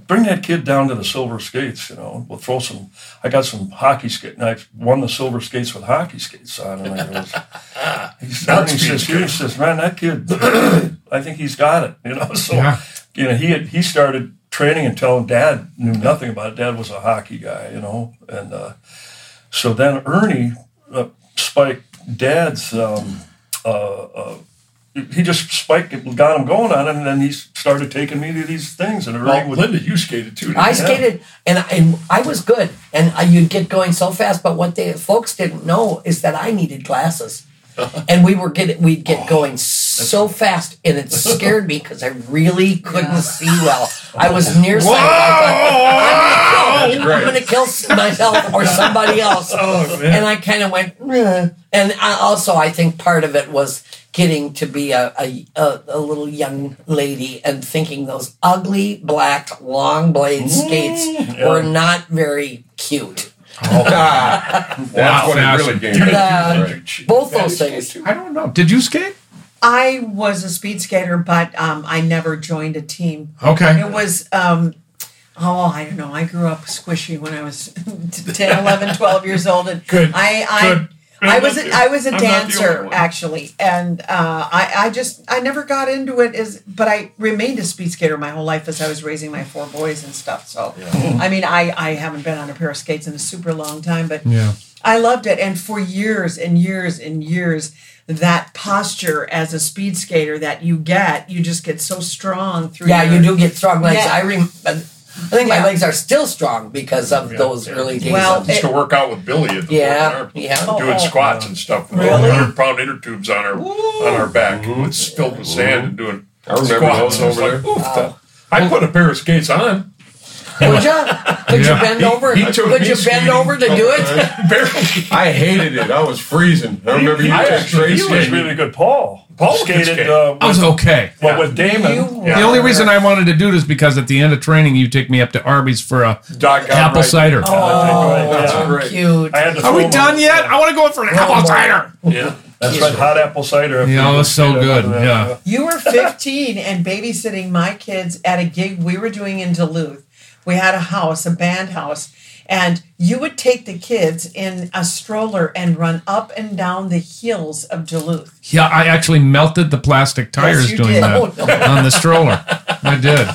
"Bring that kid down to the silver skates. You know, we'll throw some. I got some hockey skate, and I won the silver skates with hockey skates on." And I [laughs] he said, Not Ernie speed says, he says, "Man, that kid, [clears throat] I think he's got it." You know, [laughs] so Yeah. you know, he had, he started training and telling dad knew nothing about it. Dad was a hockey guy, you know, and uh, so then Ernie uh, spiked dad's. Um, uh, uh, he just spiked it, got him going on it, and then he started taking me to these things. And Ernie Well, would, Linda, you skated too. didn't I you? skated, and and I was good, and I, you'd get going so fast. But what the folks didn't know is that I needed glasses, [laughs] and we were getting we'd get oh. going so fast, and it scared me because I really couldn't see well. I was nearsighted. I thought, I'm going to kill myself or somebody else, [laughs] and I kind of went. "Meh." And I, also, I think part of it was getting to be a, a, a, a little young lady and thinking those ugly black long blade skates were not very cute. [laughs] That's Wow. when it really Fashion. came. Uh, both those things. I don't know. Did you skate? I was a speed skater, but um, I never joined a team. Okay. It was, um, oh, I don't know. I grew up squishy when I was [laughs] 10, 11, 12 years old. And Good, I, I, good. I was, not a, I was a I'm not the only dancer actually, and uh, I, I just, I never got into it as, but I remained a speed skater my whole life as I was raising my four boys and stuff. So, I mean, I, I haven't been on a pair of skates in a super long time, but Yeah. I loved it. And for years and years and years, that posture as a speed skater that you get, you just get so strong through. Yeah, your- you do get strong legs. Yeah. I rem- I think Yeah. my legs are still strong because of Yeah, those yeah. early days. Well, of, used to work out with Billy at the Yeah, yeah. Oh, doing oh. squats and stuff with Really? hundred pound inner tubes on our on our back, mm-hmm. with filled with sand and doing I remember squats. those I was over like, there. "Oof, the- I put a pair of skates on. Would [laughs] you? Could Yeah. you bend He- over? he took Could me you bend skating over to do it? [laughs] Barely. I hated it. I was freezing. I remember you I took actually, he Tracy. was really good. Paul. Paul could skated. skate. Uh, I was okay. well, with Damon. You Yeah. The only reason I wanted to do this because at the end of training, you take me up to Arby's for a Doggone apple right. cider. Oh, That's yeah. great. cute. I had to Are we him done on- yet? I want to go in for an apple cider. Yeah. That's right, hot apple cider. if Yeah, you it was so good, yeah. You were 15 and babysitting my kids at a gig we were doing in Duluth. We had a house, a band house, and you would take the kids in a stroller and run up and down the hills of Duluth. Yeah, I actually melted the plastic tires you doing did. that Oh, no. [laughs] on the stroller. I did.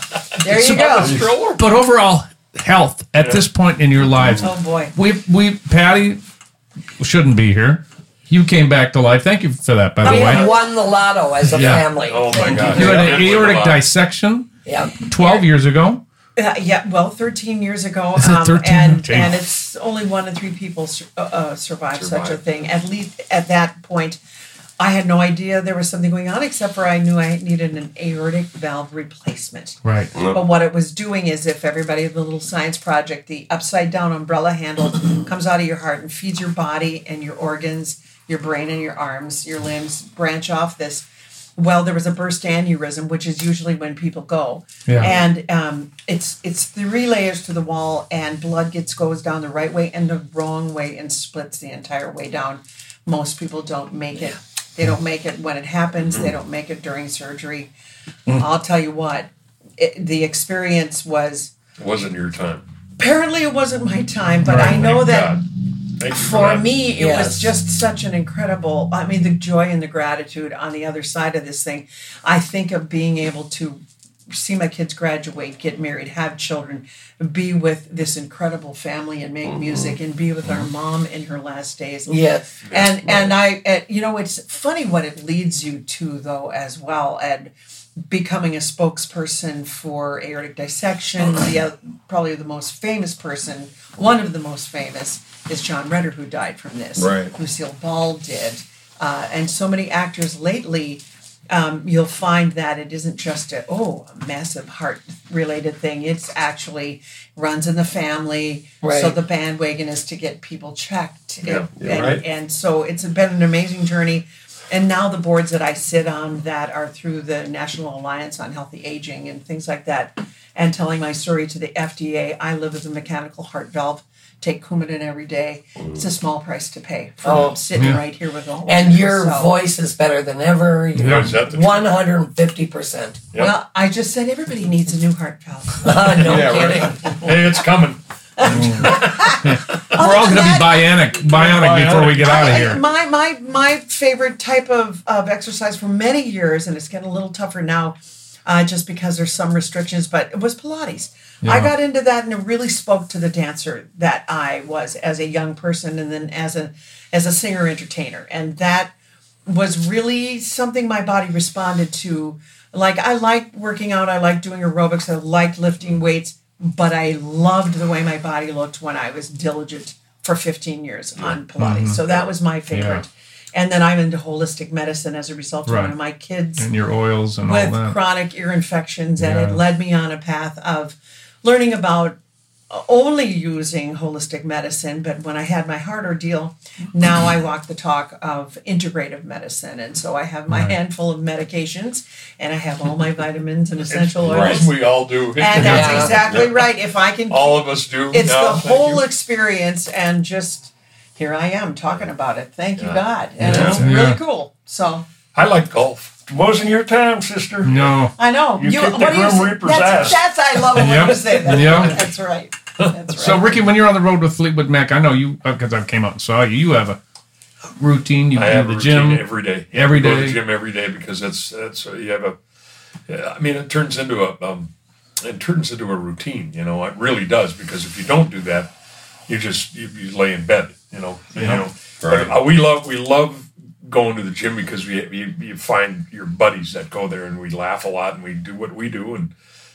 There you go. Stroller. But overall, health at this point in your lives, Oh boy. we we Patty shouldn't be here. You came back to life. Thank you for that, by the We have way. won the lotto as a Yeah. family. Oh my God. You had an it was a aortic dissection Yeah. 12 years ago. Uh, yeah, well, 13 years ago. Is it um, 13? And, Gee. and it's only one in three people sur- uh, uh, survive, such a thing. At least at that point, I had no idea there was something going on, except for I knew I needed an aortic valve replacement. Right. But what it was doing is, if everybody, the little science project, the upside down umbrella handle comes out of your heart and feeds your body and your organs, your brain and your arms, your limbs branch off this. Well, there was a burst aneurysm, which is usually when people go, Yeah. and um, it's it's three layers to the wall, and blood gets goes down the right way and the wrong way and splits the entire way down. Most people don't make it. They don't make it when it happens. They don't make it during surgery. I'll tell you what, it, the experience was. It wasn't your time. Apparently, it wasn't my time, but Right, I know that God. Thank you for that. me, it Yes. was just such an incredible. I mean, the joy and the gratitude on the other side of this thing. I think of being able to see my kids graduate, get married, have children, be with this incredible family, and make music, and be with our mom in her last days. Yes. and and I, uh, you know, it's funny what it leads you to, though, as well, and becoming a spokesperson for aortic dissection. The uh, probably the most famous person, one of the most famous, is John Ritter, who died from this. Right. Lucille Ball did, uh, and so many actors lately. Um, you'll find that it isn't just a oh a massive heart related thing. It's actually runs in the family. So the bandwagon is to get people checked. Yeah, and, you're right. and so it's been an amazing journey. And now the boards that I sit on that are through the National Alliance on Healthy Aging and things like that, and telling my story to the FDA. I live with a mechanical heart valve. Take Coumadin every day. It's a small price to pay for Oh. sitting Yeah. right here with all. whole And your so- voice is better than ever. You're is that the truth? 150%. Well, I just said everybody needs a new heart valve. Uh, [laughs] no [laughs] Yeah, kidding. right. Hey, it's coming. [laughs] We're all going to be bionic, bionic before we get out of here. My my my favorite type of, of exercise for many years, and it's getting a little tougher now, uh, just because there's some restrictions. But it was Pilates. I got into that, and it really spoke to the dancer that I was as a young person, and then as a as a singer entertainer, and that was really something my body responded to. Like I liked working out, I liked doing aerobics, I liked lifting weights, but I loved the way my body looked when I was diligent for 15 years on Pilates. Mm-hmm. So that was my favorite. And then I'm into holistic medicine as a result of Right. one of my kids And your oils and all with chronic ear infections, and Yeah. it led me on a path of learning about only using holistic medicine, but when I had my heart ordeal, now I walk the talk of integrative medicine. And so I have my handful of medications and I have all my vitamins and essential oils. As we all do. And that's Yeah. exactly right. If I can all of us do. it's now, the whole you. experience and just here I am talking about it. Thank you God. And Yeah. it's Yeah. really cool. So I like golf. Wasn't your time, sister. No. I know. You kicked the what do you Grim? Reaper's that's, ass. that's I love it when Yep. you say that. Yep. That's right. That's right. So, Ricky, when you're on the road with Fleetwood Mac, I know you because I came out and saw you. You have a routine. You I have the a gym every day. Every day. Go to the gym every day because that's that's uh, you have a. I mean, it turns into a um, it turns into a routine. You know, it really does because if you don't do that, you just you, you lay in bed. You know, you know. Right. But, uh, we love we love going to the gym because we you, you find your buddies that go there and we laugh a lot and we do what we do and.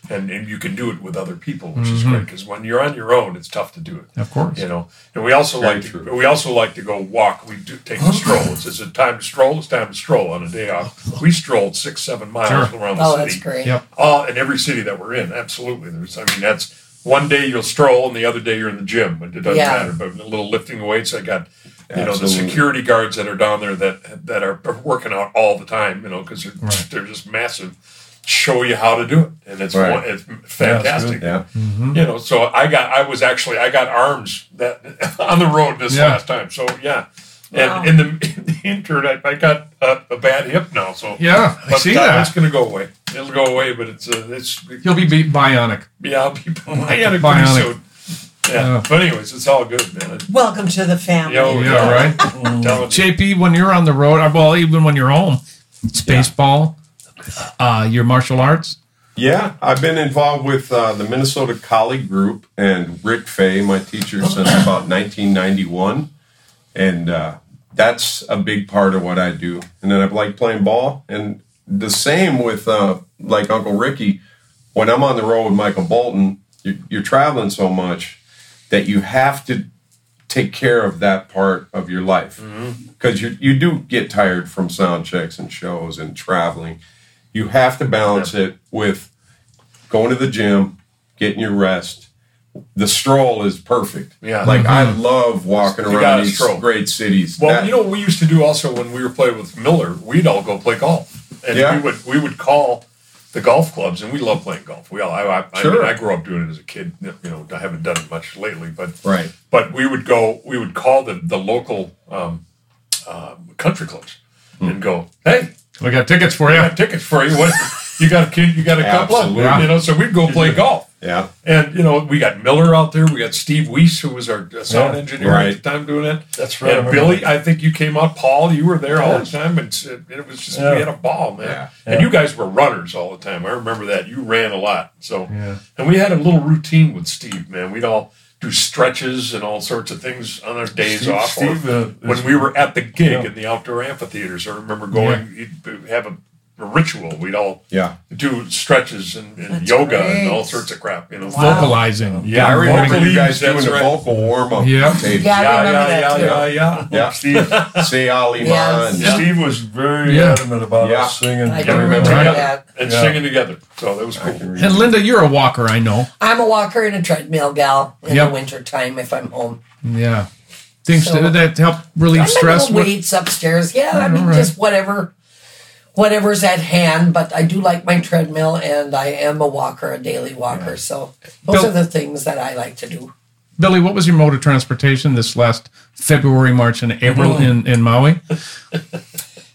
And, and you can do it with other people, which is mm-hmm. great because when you're on your own, it's tough to do it Of course. you know. And we also Very like to, we also like to go walk. We do take a stroll. It's, it's a time to stroll. It's time to stroll on a day off. We strolled six, seven miles Sure. around the Oh, city. that's great. Yep. All in every city that we're in. Absolutely. There's, I mean, that's one day you'll stroll, and the other day you're in the gym. But it doesn't Yeah. matter. But a little lifting weights. I got. You know the security guards that are down there that that are working out all the time. You know because they're Right. they're just massive. Show you how to do it, and it's Right. one, it's fantastic. Yeah. You know, so I got, I was actually, I got arms that [laughs] on the road this Yeah. last time. So yeah, and Wow. in the, [laughs] in the intern, I, I got a, a bad hip now. So Yeah, I see uh, that. It's going to go away. It'll go away, but it's uh, it's He'll be be- bionic. yeah, I'll be bionic pretty Bionic. Soon. Yeah, Yeah. but anyways, it's all good, man. Welcome to the family. Yo, Yeah, right. [laughs] I'm telling you. JP, when you're on the road, uh, well, even when you're home, it's baseball, uh, your martial arts. Yeah, I've been involved with uh, the Minnesota Kali Group and Rick Faye, my teacher, since about 1991. And uh, that's a big part of what I do. And then I like playing ball. And the same with uh, like Uncle Ricky. When I'm on the road with Michael Bolton, you're, you're traveling so much that you have to take care of that part of your life mm-hmm. because you you do get tired from sound checks and shows and traveling. You have to balance it with going to the gym, getting your rest. The stroll is perfect. Yeah. like I mm-hmm. love walking You around these stroll. great cities. Well, That- you know what we used to do also when we were playing with Miller, we'd all go play golf, and Yeah. we would we would call the golf clubs, and we love playing golf. We all I, I, I, mean, I grew up doing it as a kid. You know, I haven't done it much lately, but right. but we would go, we would call the the local um, uh, country clubs Hmm. and go, hey, We got tickets for I you. got tickets for you. What you got a kid? You got a couple of you know. So we'd go play golf. Yeah, And you know, we got Miller out there. We got Steve Weiss, who was our uh, sound Yeah, engineer right. at the time, doing it. That's right, And remember Billy, that. I think you came out. Paul, you were there all the time, and it, it was just Yeah. we had a ball, man. Yeah. And you guys were runners all the time. I remember that. You ran a lot. So, Yeah. and we had a little routine with Steve, man. We'd all do stretches and all sorts of things on our days Steve- off. or Steve, uh, when is- we were at the gig Yeah. in the outdoor amphitheaters, I remember going. You'd have a, a ritual. We'd all yeah. do stretches and, and That's yoga and all sorts of crap. You know, Vocalizing. Yeah, I remember Vocally, you guys doing the right. vocal warm up. Yeah. Yeah, I yeah, remember yeah, yeah, yeah, yeah. yeah. Steve, Say Ali Yes. Man. Steve was very Yeah. adamant about Yeah. us singing. I Yeah, remember were Right. that. And Yeah. singing together. So that was cool. And Linda, you're a walker, I know. I'm a walker and a treadmill gal in Yep. the wintertime if I'm home. Yeah. Things So- that, that help relieve stress. little weights upstairs. Yeah, I mean, All right. just whatever, whatever's at hand. But I do like my treadmill, and I am a walker, a daily walker. So those Bill- are the things that I like to do. Billy, what was your mode of transportation this last February, March, and April Mm-hmm. in, in Maui? [laughs]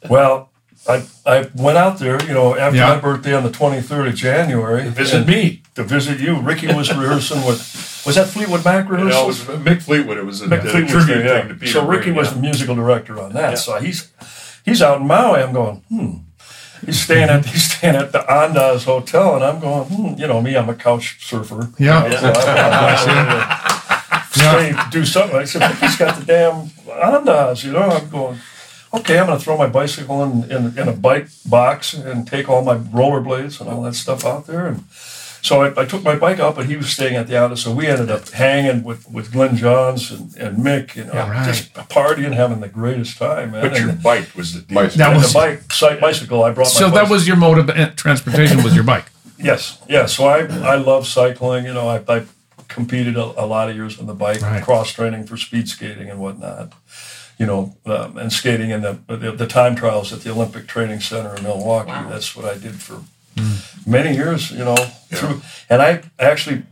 Well, I, I went out there, you know, after Yeah. my birthday on the 23rd of January. Visit me. To visit you. Ricky was rehearsing with, was that Fleetwood Mac You No, it was Mick Fleetwood. It was a, Mick a Fleetwood's tribute there, yeah. thing to Peter. So Ricky Green, was yeah. the musical director on that. Yeah. So he's he's out in Maui. I'm going, hmm. He's staying at he's staying at the Andaz Hotel, and I'm going, hmm. You know me, I'm a couch surfer. Yeah. You know, so I- I'm going to stay, do something. I said, he's got the damn Andaz. You know, I'm going. Okay, I'm going to throw my bicycle in, in, in a bike box and take all my rollerblades and all that stuff out there. And so I, I took my bike out, but he was staying at the Andaz. So we ended up hanging with, with Glyn Johns and, and Mick, you know, Yeah, just partying, having the greatest time, man. But your and, bike was the deal. Bicycle. That was the bike, side bicycle, I brought my so. That was your mode of uh, transportation was your bike. [laughs] Yes, yeah. So I I love cycling. You know, I, I competed a, a lot of years on the bike, Right. cross training for speed skating and whatnot. You know, um, and skating in the, the the time trials at the Olympic Training Center in Milwaukee. That's what I did for many years. You know, through and I actually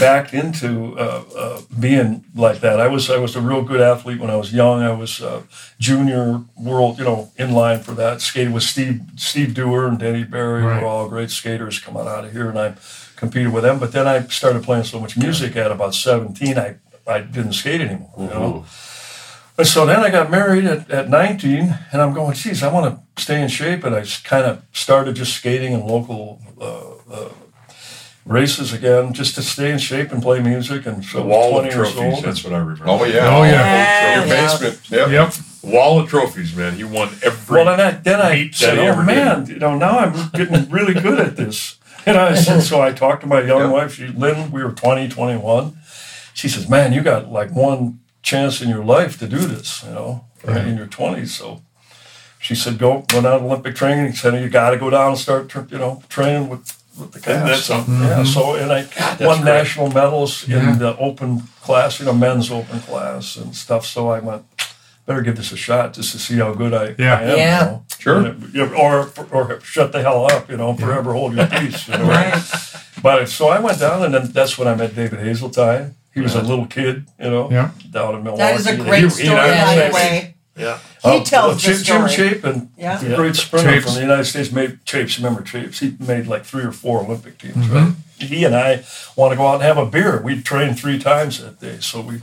backed into uh, uh, being like that. I was I was a real good athlete when I was young. I was uh, junior world, you know, in line for that. Skated with Steve Steve Dewar and Denny Barry, who Right. were all great skaters coming out of here, and I competed with them. But then I started playing so much music at about seventeen. I I didn't skate anymore. You know. And so then I got married at, at 19, and I'm going, geez, I want to stay in shape. And I kind of started just skating in local uh, uh, races again, just to stay in shape and play music. And so The wall of 20 years trophies. old. That's what I remember. Oh yeah. Oh, yeah. Your Yeah. basement. Yep. Yep. Wall of trophies, man. He won every. Well, then I, then I meet said, that he oh man, did. you know, now I'm getting really good at this. [laughs] And I said, so I talked to my young Yeah. wife, she, Lynn, we were 20, 21. She says, man, you got like one chance in your life to do this, you know, right. in your 20s. So she said, go, go down to Olympic training center. You got to go down and start, you know, training with, with the Isn't that cats. So. Yeah. Mm-hmm. So, and I that's won great. national medals Yeah. in the open class, you know, men's open class and stuff. So I went, better give this a shot just to see how good I, Yeah. I am. Yeah. You know? Sure. And it- or or shut the hell up, you know, forever hold your peace. You know? Right. But so I went down, and then that's when I met David Hazeltine. He was a little kid, you know, Yeah. down in Milwaukee. That is a great he- he story, and I by the age. way. Yeah. He Oh, tells Jim, the Jim story. Chapin, Yeah. the great sprinter Chapes. from the United States, made Chapes. Remember Chapes? He made like three or four Olympic teams. Mm-hmm. Right? He and I want to go out and have a beer. We trained three times that day, so we.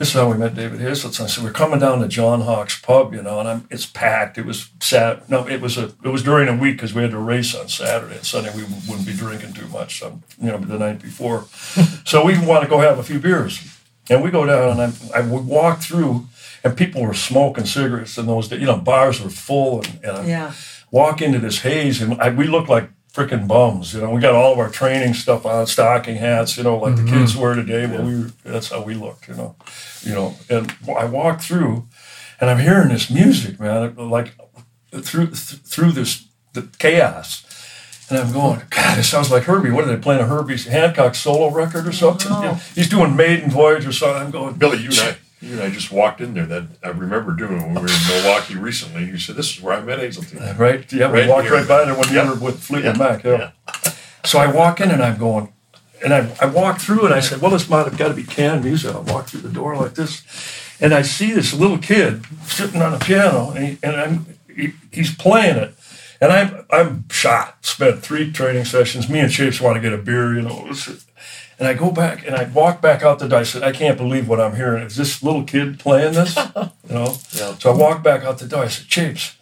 This is how we met David Hazeltine. I said we're coming down to John Hawk's pub, you know, and I'm, it's packed. It was sat. No, it was a. It was during a week because we had to race on Saturday and Sunday. We wouldn't be drinking too much, um, you know, the night before. [laughs] so we want to go have a few beers, and we go down and I, I walk through, and people were smoking cigarettes in those days. You know, bars were full, and, and I Yeah. walk into this haze, and I, we look like freaking bums. You know, we got all of our training stuff on, stocking hats. You know, like the kids mm-hmm. wear today. But we were, that's how we looked. You know, you know. And I walk through, and I'm hearing this music, man, like through th- through this the chaos. And I'm going, God, it sounds like Herbie. What are they playing? A Herbie Hancock solo record or something? Know, [laughs] he's doing Maiden Voyage or something. I'm going, Billy, you you and I just walked in there. That I remember doing when we were in Milwaukee recently. You said, "This is where I met Hazeltine." Uh, right? Yeah, we walked here. right by there when Yeah. you were with Fleetwood Yeah. Mac. Yeah. So I walk in and I'm going, and I, I walk through and I said, well, this might have got to be canned music. I walk through the door like this, and I see this little kid sitting on a piano, and, he, and I'm, he, he's playing it. And I'm I'm shot. Spent three training sessions. Me and Chapes want to get a beer, you know. And I go back and I walk back out the door. I said, I can't believe what I'm hearing. Is this little kid playing this? [laughs] You know? Yeah. So I walk back out the door. I said, Chapes,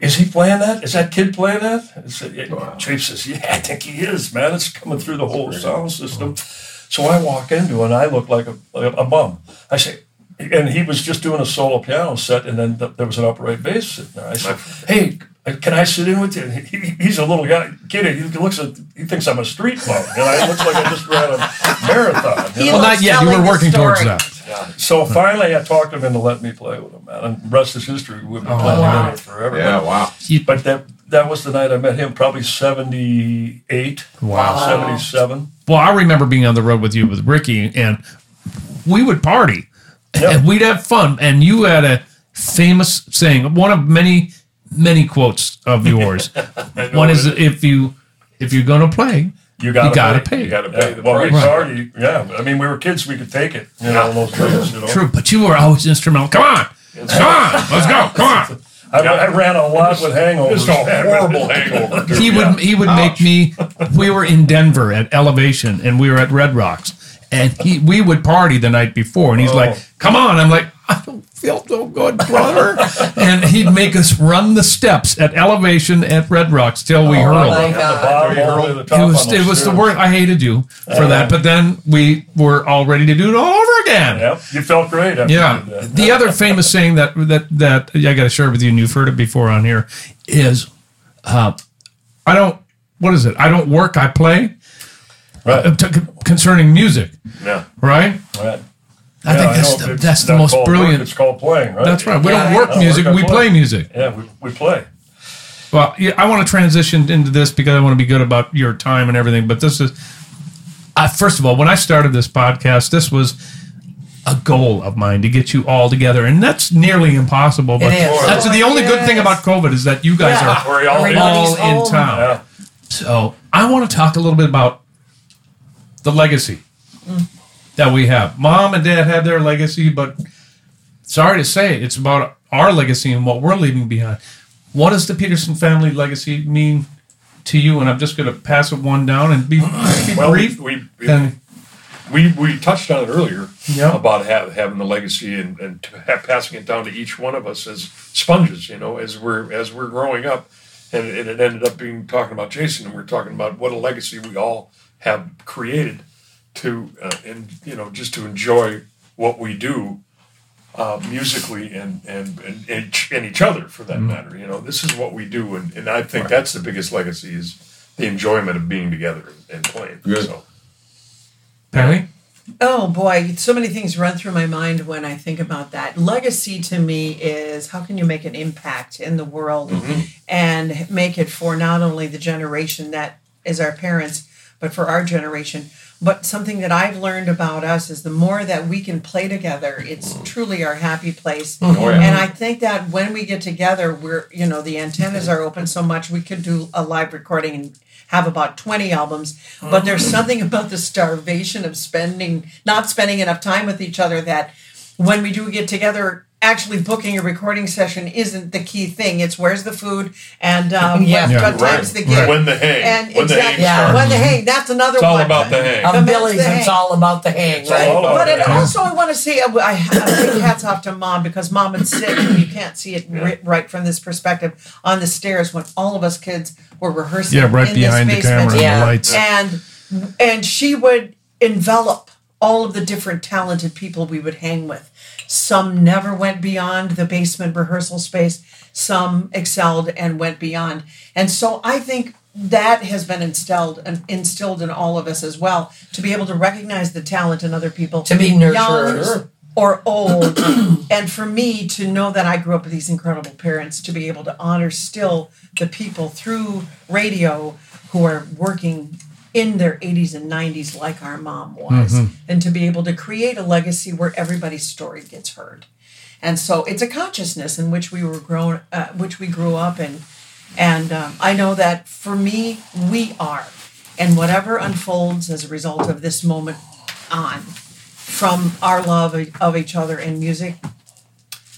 is he playing that? Is that kid playing that? I said, yeah. Chapes says, Yeah, I think he is, man. It's coming through the whole sound system. So I walk into it and I look like a, like a bum. I say, and he was just doing a solo piano set, and then th- there was an upright bass sitting there. I said, "Hey, can I sit in with you?" He, he- he's a little guy, kid. He looks at, he thinks I'm a street bum, and I it looks like I just ran a marathon. you know? Well, not yet. You were working towards story. that. So finally, I talked him into letting me play with him, man. And the rest is history. We've been Oh, playing wow. together forever. Yeah. Wow. But that that was the night I met him, probably 78, Wow. 77. Well, I remember being on the road with you with Ricky, and we would party, Yeah. and we'd have fun. And you had a famous saying, one of many, many quotes of [laughs] yours. one is, "If you, if you're gonna play, You got You gotta pay. You got to Yeah, pay the well, we price. party. Yeah, I mean, we were kids. We could take it. You know, in those days. You know, true." But you were always instrumental. Come on, come on, let's go, come on. [laughs] I, I ran a lot with hangovers. Just a [laughs] horrible hangover. dude. he would he would make me we were in denver at elevation and we were at red rocks and he we would party the night before and he's Oh. like come on i'm like i don't feel so good brother [laughs] and he'd make us run the steps at elevation at red rocks till we hurled my From the God. bottom all the way to the top it was it was the stairs. worst i hated you for that but then we were all ready to do it all over again Yep, you felt great. After yeah. You did that. The other famous saying that that that I got to share with you, and you've heard it before on here, is, uh, "I don't. What is it? I don't work. I play." Right. Uh, to- concerning music, Yeah. right? Right. I Yeah, think that's know. the, It's that's the most called work, brilliant. it's called playing, right? That's right. We Yeah, don't work I- I music. work, we play. play music. Yeah, we, we play. Well, yeah, I want to transition into this because I want to be good about your time and everything. But this is uh, first of all, when I started this podcast, this was a goal of mine to get you all together, and that's nearly impossible. But It is. that's the only good thing about COVID is that you guys Yeah. We're are all all in. Home. town. Yeah. So I want to talk a little bit about the legacy that we have. Mom and Dad had their legacy, but sorry to say, it's about our legacy and what we're leaving behind. What does the Peterson family legacy mean to you? And I'm just going to pass it one down and be, be Well, we, brief. we, and we, we touched on it earlier Yeah. about ha- having the legacy and, and to ha- passing it down to each one of us as sponges, you know, as we're as we're growing up. And, and it ended up being talking about Jason, and we are talking about what a legacy we all have created to, uh, and you know, just to enjoy what we do uh, musically and and, and and each- and each other for that matter. You know, this is what we do, and, and I think that's the biggest legacy is the enjoyment of being together and playing. Good. So. Patty? Oh boy, so many things run through my mind when I think about that. Legacy to me is how can you make an impact in the world and make it for not only the generation that is our parents, but for our generation. But something that I've learned about us is the more that we can play together, it's truly our happy place. Oh, yeah. And I think that when we get together, we're, you know, the antennas are open so much, we could do a live recording and have about 20 albums. But mm-hmm. there's something about the starvation of spending, not spending enough time with each other that when we do get together, actually booking a recording session isn't the key thing. It's where's the food and um, [laughs] Yeah. what, Yeah. what time's the gig. Right. When the hang. And When the hang exactly, starts. when the hang, that's another It's all one. about the hang. Of Commence Billy's, the it's all about the hang, right? all about But it the hang. also, I want to say, I, I, I hats off to mom because mom would sit, and you can't see it ri- right from this perspective, on the stairs when all of us kids were rehearsing. Yeah, right in behind the this camera basement. and Yeah. the lights. and and she would envelop all of the different talented people we would hang with. Some never went beyond the basement rehearsal space. Some excelled and went beyond. And so I think that has been instilled and instilled in all of us as well to be able to recognize the talent in other people, To be nurturers. or old. [clears throat] and for me to know that I grew up with these incredible parents, to be able to honor still the people through radio who are working in their 80s and 90s like our mom was, and to be able to create a legacy where everybody's story gets heard. And so it's a consciousness in which we were grown, uh, which we grew up in. And um, I know that for me, we are. And whatever unfolds as a result of this moment on, from our love of- of each other and music,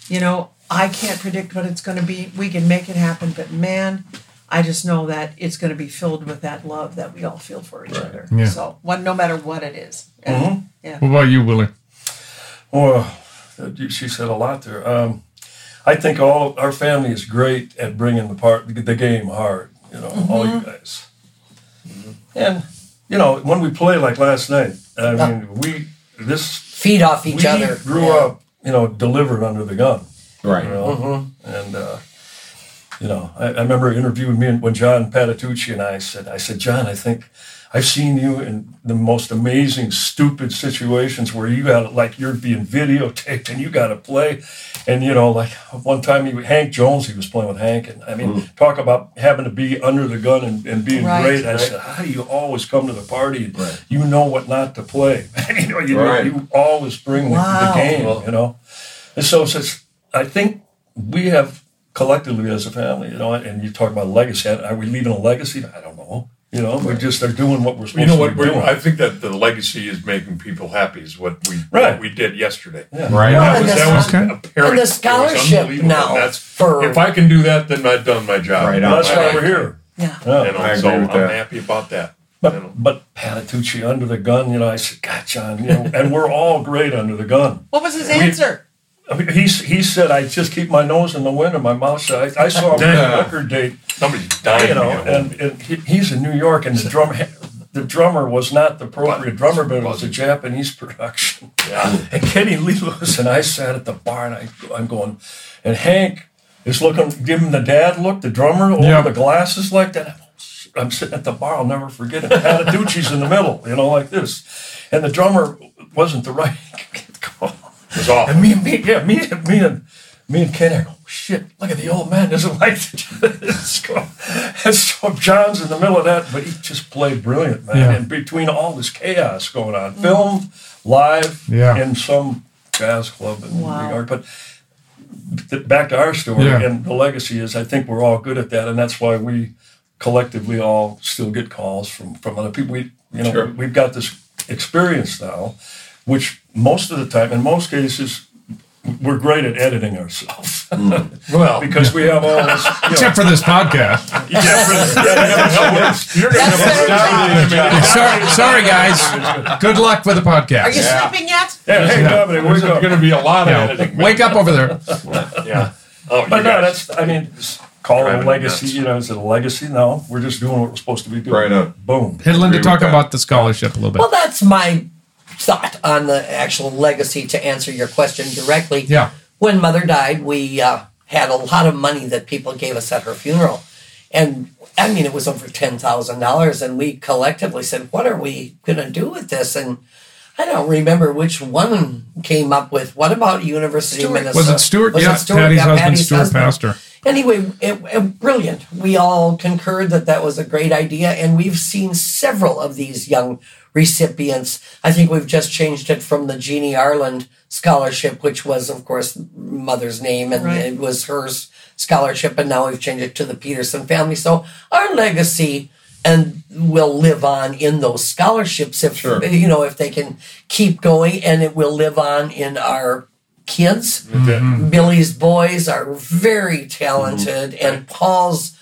you know, I can't predict what it's going to be. We can make it happen, but man, I just know that it's going to be filled with that love that we all feel for each other. Yeah. So, one, no matter what it is. And, Yeah. What about you, Willie? Well, she said a lot there. Um, I think all our family is great at bringing the part the game hard. You know, all you guys. And you know, when we play like last night, I mean, we this Feed off each we other. grew Yeah. up, you know, delivered under the gun. Right. You know, and uh, you know, I, I remember interviewing me and when John Patitucci and I said, I said, John, I think I've seen you in the most amazing, stupid situations where you got like you're being videotaped and you got to play, and you know, like one time he Hank Jones, he was playing with Hank, and I mean, mm. talk about having to be under the gun and, and being Right. great. I said, how do you always come to the party and you know what not to play? [laughs] you know, you, Right. you always bring the, Wow. the game. You know, and so since I think we have collectively as a family, you know, and you talk about legacy. Are we leaving a legacy? I don't know. You know, we just are doing what we're supposed to. You know to what? be We're, doing. I think that the legacy is making people happy. Is what we Right. what we did yesterday. Yeah. Right. Well, That and was, the- that was Okay. apparent. And the scholarship unbelievable. now. That's, for- if I can do that, then I've done my job. Right on. That's I- why we're here. Yeah. Yeah. You know, I agree so with I'm that. happy about that. But you know. but Patitucci under the gun, you know, I said, God, John, you know, and we're all great under the gun. What was his answer? I mean, he he said, I just keep my nose in the wind and my mouth shut. I, I saw him at Yeah. a [laughs] record date, Somebody's dying. you know, to get home. and, and he, he's in New York, and the drum the drummer was not the appropriate drummer, but it was a Japanese [laughs] production. yeah. And Kenny Lee Lewis and I sat at the bar, and I, I'm going, and Hank is looking, giving the dad look, the drummer, over Yeah. the glasses like that. I'm sitting at the bar, I'll never forget it. Patitucci's in the middle, you know, like this. And the drummer wasn't the right was awful. And me, and me, yeah, me, and me and me and Ken I go, shit, look at the old man doesn't like this. And so John's in the middle of that, but he just played brilliant, man. Yeah. And between all this chaos going on, film, live, Yeah. in some jazz club in Wow. New York. But th- back to our story Yeah. and the legacy is I think we're all good at that, and that's why we collectively all still get calls from from other people. We you know Sure. we've got this experience now, which most of the time, in most cases, we're great at editing ourselves hmm. [laughs] Well, because we have all this. You know, Except for this podcast. yeah, yeah, yeah, you're going to have a [laughs] sorry, sorry, guys. Good luck with the podcast. Are you sleeping yet? yeah, hey, Dominic, wake There's up. going to be a lot of Yeah. editing. Wake up over there. Yeah. Oh, But no, that's I mean, call it a legacy. nuts. You know, is it a legacy? No, we're just doing what we're supposed to be doing. Right on. Boom. Hit Linda talk about the scholarship a little bit. Well, that's my thought on the actual legacy to answer your question directly. Yeah. When mother died, we uh, had a lot of money that people gave us at her funeral. And I mean, it was over $10,000. And we collectively said, what are we going to do with this? And I don't remember which one came up with, what about University Stewart. of Minnesota? Was it Stuart? Was yeah, it Stewart? Patty's Yeah, husband, Patty's Stuart husband. Pastor. Anyway, it, it- brilliant. We all concurred that that was a great idea, and we've seen several of these young recipients. I think we've just changed it from the Jeanne Arland Scholarship, which was, of course, mother's name, and Right. it was her s- scholarship, and now we've changed it to the Peterson family. So our legacy and will live on in those scholarships if Sure. you know if they can keep going, and it will live on in our kids. Mm-hmm. Billy's boys are very talented, mm-hmm. and Paul's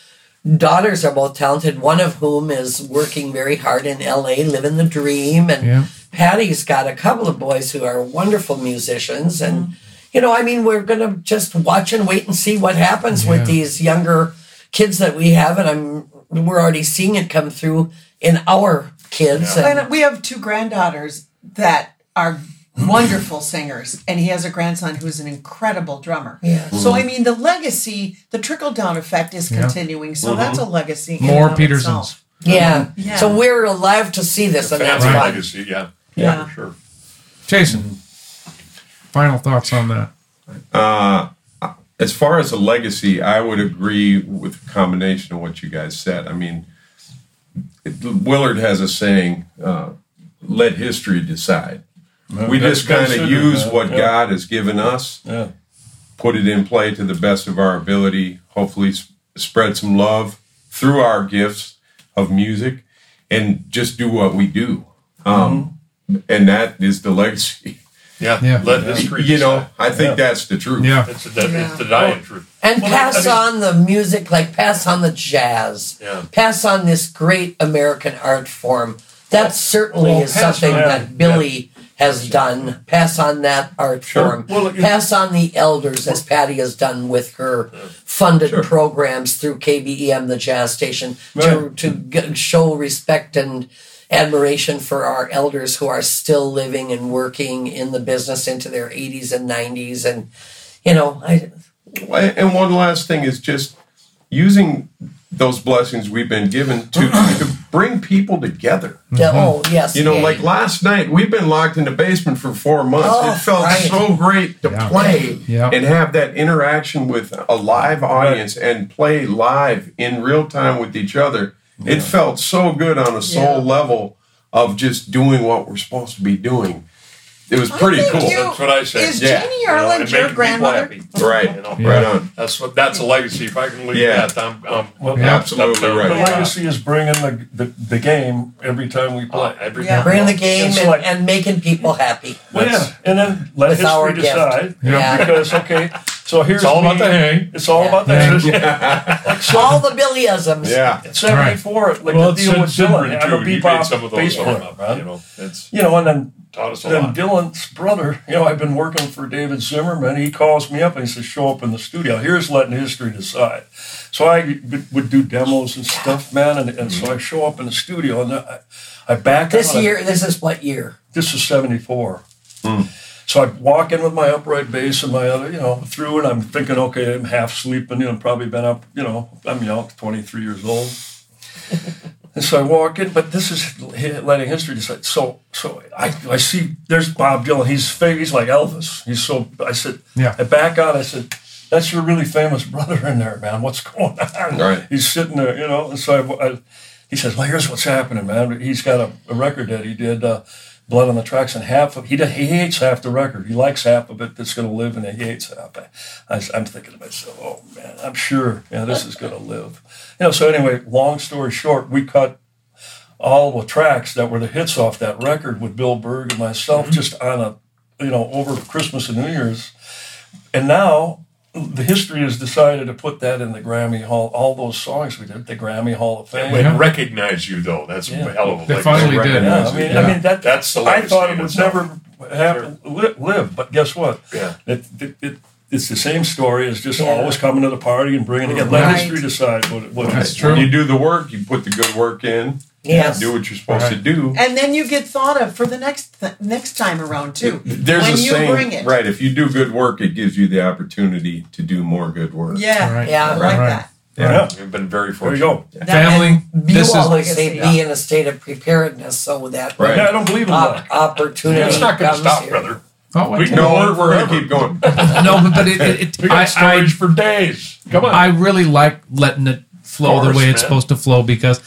daughters are both talented. One of whom is working very hard in LA, living the dream. And Yeah. Patty's got a couple of boys who are wonderful musicians. And, you know, I mean, we're going to just watch and wait and see what happens Yeah. with these younger kids that we have. And I'm, we're already seeing it come through in our kids. And, And we have two granddaughters that are [gasps] wonderful singers, and he has a grandson who's an incredible drummer. Yeah. So I mean, the legacy, the trickle down effect is Yeah. continuing. So that's a legacy. More and of Petersons. yeah. Yeah. So we're alive to see this. And that's family fun. legacy, yeah. Yeah. for sure. Jason, final thoughts on that? Uh, as far as a legacy, I would agree with the combination of what you guys said. I mean, it, Willard has a saying, uh, "Let history decide." We just kind of use what yeah. God has given us, Yeah. put it in play to the best of our ability. Hopefully, s- spread some love through our gifts of music, and just do what we do. Um, And that is the legacy. Yeah. Yeah. Let history You know. I think Yeah. that's the truth. Yeah. It's the, it's the dying truth. And Well, pass I mean- on the music, like pass on the jazz. Yeah. Pass on this great American art form. That certainly well, is something on- that Billy has done. Pass on that art Sure. form. Well, pass on the elders, as Patty has done with her funded Sure. programs through KBEM, the jazz station, to, Right. to g- show respect and admiration for our elders who are still living and working in the business into their 80s and 90s. And, you know, I, And one last thing is just using those blessings we've been given to, to [clears throat] bring people together. Yeah, oh mm-hmm. yes. You know, yeah. like last night, we've been locked in the basement for four months. Oh, it felt right. so great to Yeah. play Yeah. and have that interaction with a live audience and play live in real time with each other. It felt so good on a soul Yeah. level of just doing what we're supposed to be doing. It was pretty cool. you- That's what I said. Is Yeah. Jeannie You know, your making grandmother? Right. You know? Yeah. Right on. That's what. That's a legacy. If I can leave Yeah. that, I'm. I'm Well, Yeah. Absolutely The right. The legacy is bringing the, the, the game every time we play. uh, every Yeah. bringing the game It's and, like- and making people happy. Well, yeah, and then let history gift. decide. Yeah. Because okay, so here's It's all me. about the hang. It's all Yeah. about the Hang. hang. All the Billyisms. Yeah. It's Seventy-four, like Well, the it's deal with Sid- Dylan. Sidbury, I'm a too. He bebop made some of those bass up. man. You know, it's You know, and then taught us a then lot. Dylan's brother, you know, I've been working for David Zimmerman. He calls me up and he says, "Show up in the studio. Here's letting history decide." So I would- would do demos and stuff, man, and, and so I show up in the studio and I, I back This out. year, this is what year? This is '74. So I walk in with my upright bass and my other, you know, through, and I'm thinking, okay, I'm half sleeping, you know, probably been up, you know, I'm young, 23 years old. [laughs] and so I walk in, but this is letting history decide. So, so I, I see there's Bob Dylan. He's he's like Elvis. He's so. I said, Yeah. I back out. I said, that's your really famous brother in there, man. What's going on? Right. He's sitting there, you know. And so I, I, he says, well, here's what's happening, man. He's got a, a record that he did, uh, Blood on the Tracks, and half of he does, he hates half the record. He likes half of it that's going to live, and he hates half. I, am thinking to myself, oh man, I'm sure, yeah, this is going to live. You know. So anyway, long story short, we cut all the tracks that were the hits off that record with Bill Berg and myself, mm-hmm. just on a, you know, over Christmas and New Year's, and now the history has decided to put that in the Grammy Hall. All those songs we did, the Grammy Hall of Fame. They Yeah. recognize you though. That's Yeah. a hell of a They legacy. finally did. Yeah, I mean, Yeah. I mean that That's the I thought it would itself. never have li- live, but guess what? Yeah. It, it, it, it's the same story as just Yeah. always coming to the party and bringing it again. Let Right. history decide what, what That's it's true. When you do the work, you put the good work in, Yes. do what you're supposed to do. And then you get thought of for the next th- next time around too. There's when a you saying, bring it, right? If you do good work, it gives you the opportunity to do more good work. Yeah, Right. Yeah, I like right. that. Yeah. You've been very There you fortunate. go. That- Family, You this is always say legacy. be in a state of preparedness so that Right. Yeah, I don't believe in op- that. opportunity It's not going to stop, here. brother. Oh. We No, we're, we're going to keep going. [laughs] no, but, but it, it, it We got I, storage I, for days. Come on. I really like letting it flow Of the way it's man. supposed to flow because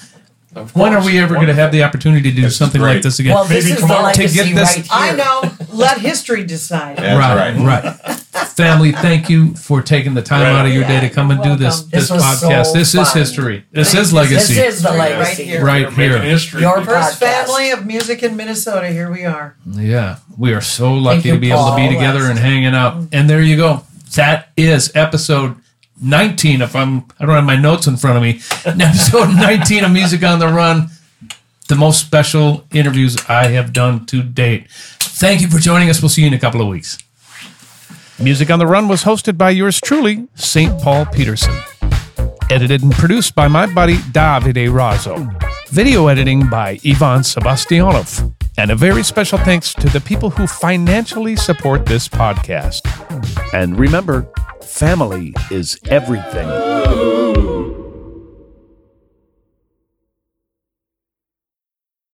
Of when are we ever going to have the opportunity to do This is something like great. this again? Well, this Maybe is the tomorrow. To legacy get this- right here. I know. Let history decide. That's right, right. right. Family, thank you for taking the time Right. out of your day to come and do this welcome. this, This was podcast. so this is fun. history. This Thank is legacy. This is the Right legacy. here. right You're making here. history. Your First podcast. family of music in Minnesota. Here we are. Yeah, we are so lucky you, to be able to be Paul. together and hanging out. And there you go. That is episode 19. If I'm, I don't have my notes in front of me. episode [laughs] 19 of Music on the Run. The most special interviews I have done to date. Thank you for joining us. We'll see you in a couple of weeks. Music on the Run was hosted by yours truly, St. Paul Peterson. Edited and produced by my buddy Davide Razzo. Video editing by Ivan Sebastianov. And a very special thanks to the people who financially support this podcast. And remember, family is everything.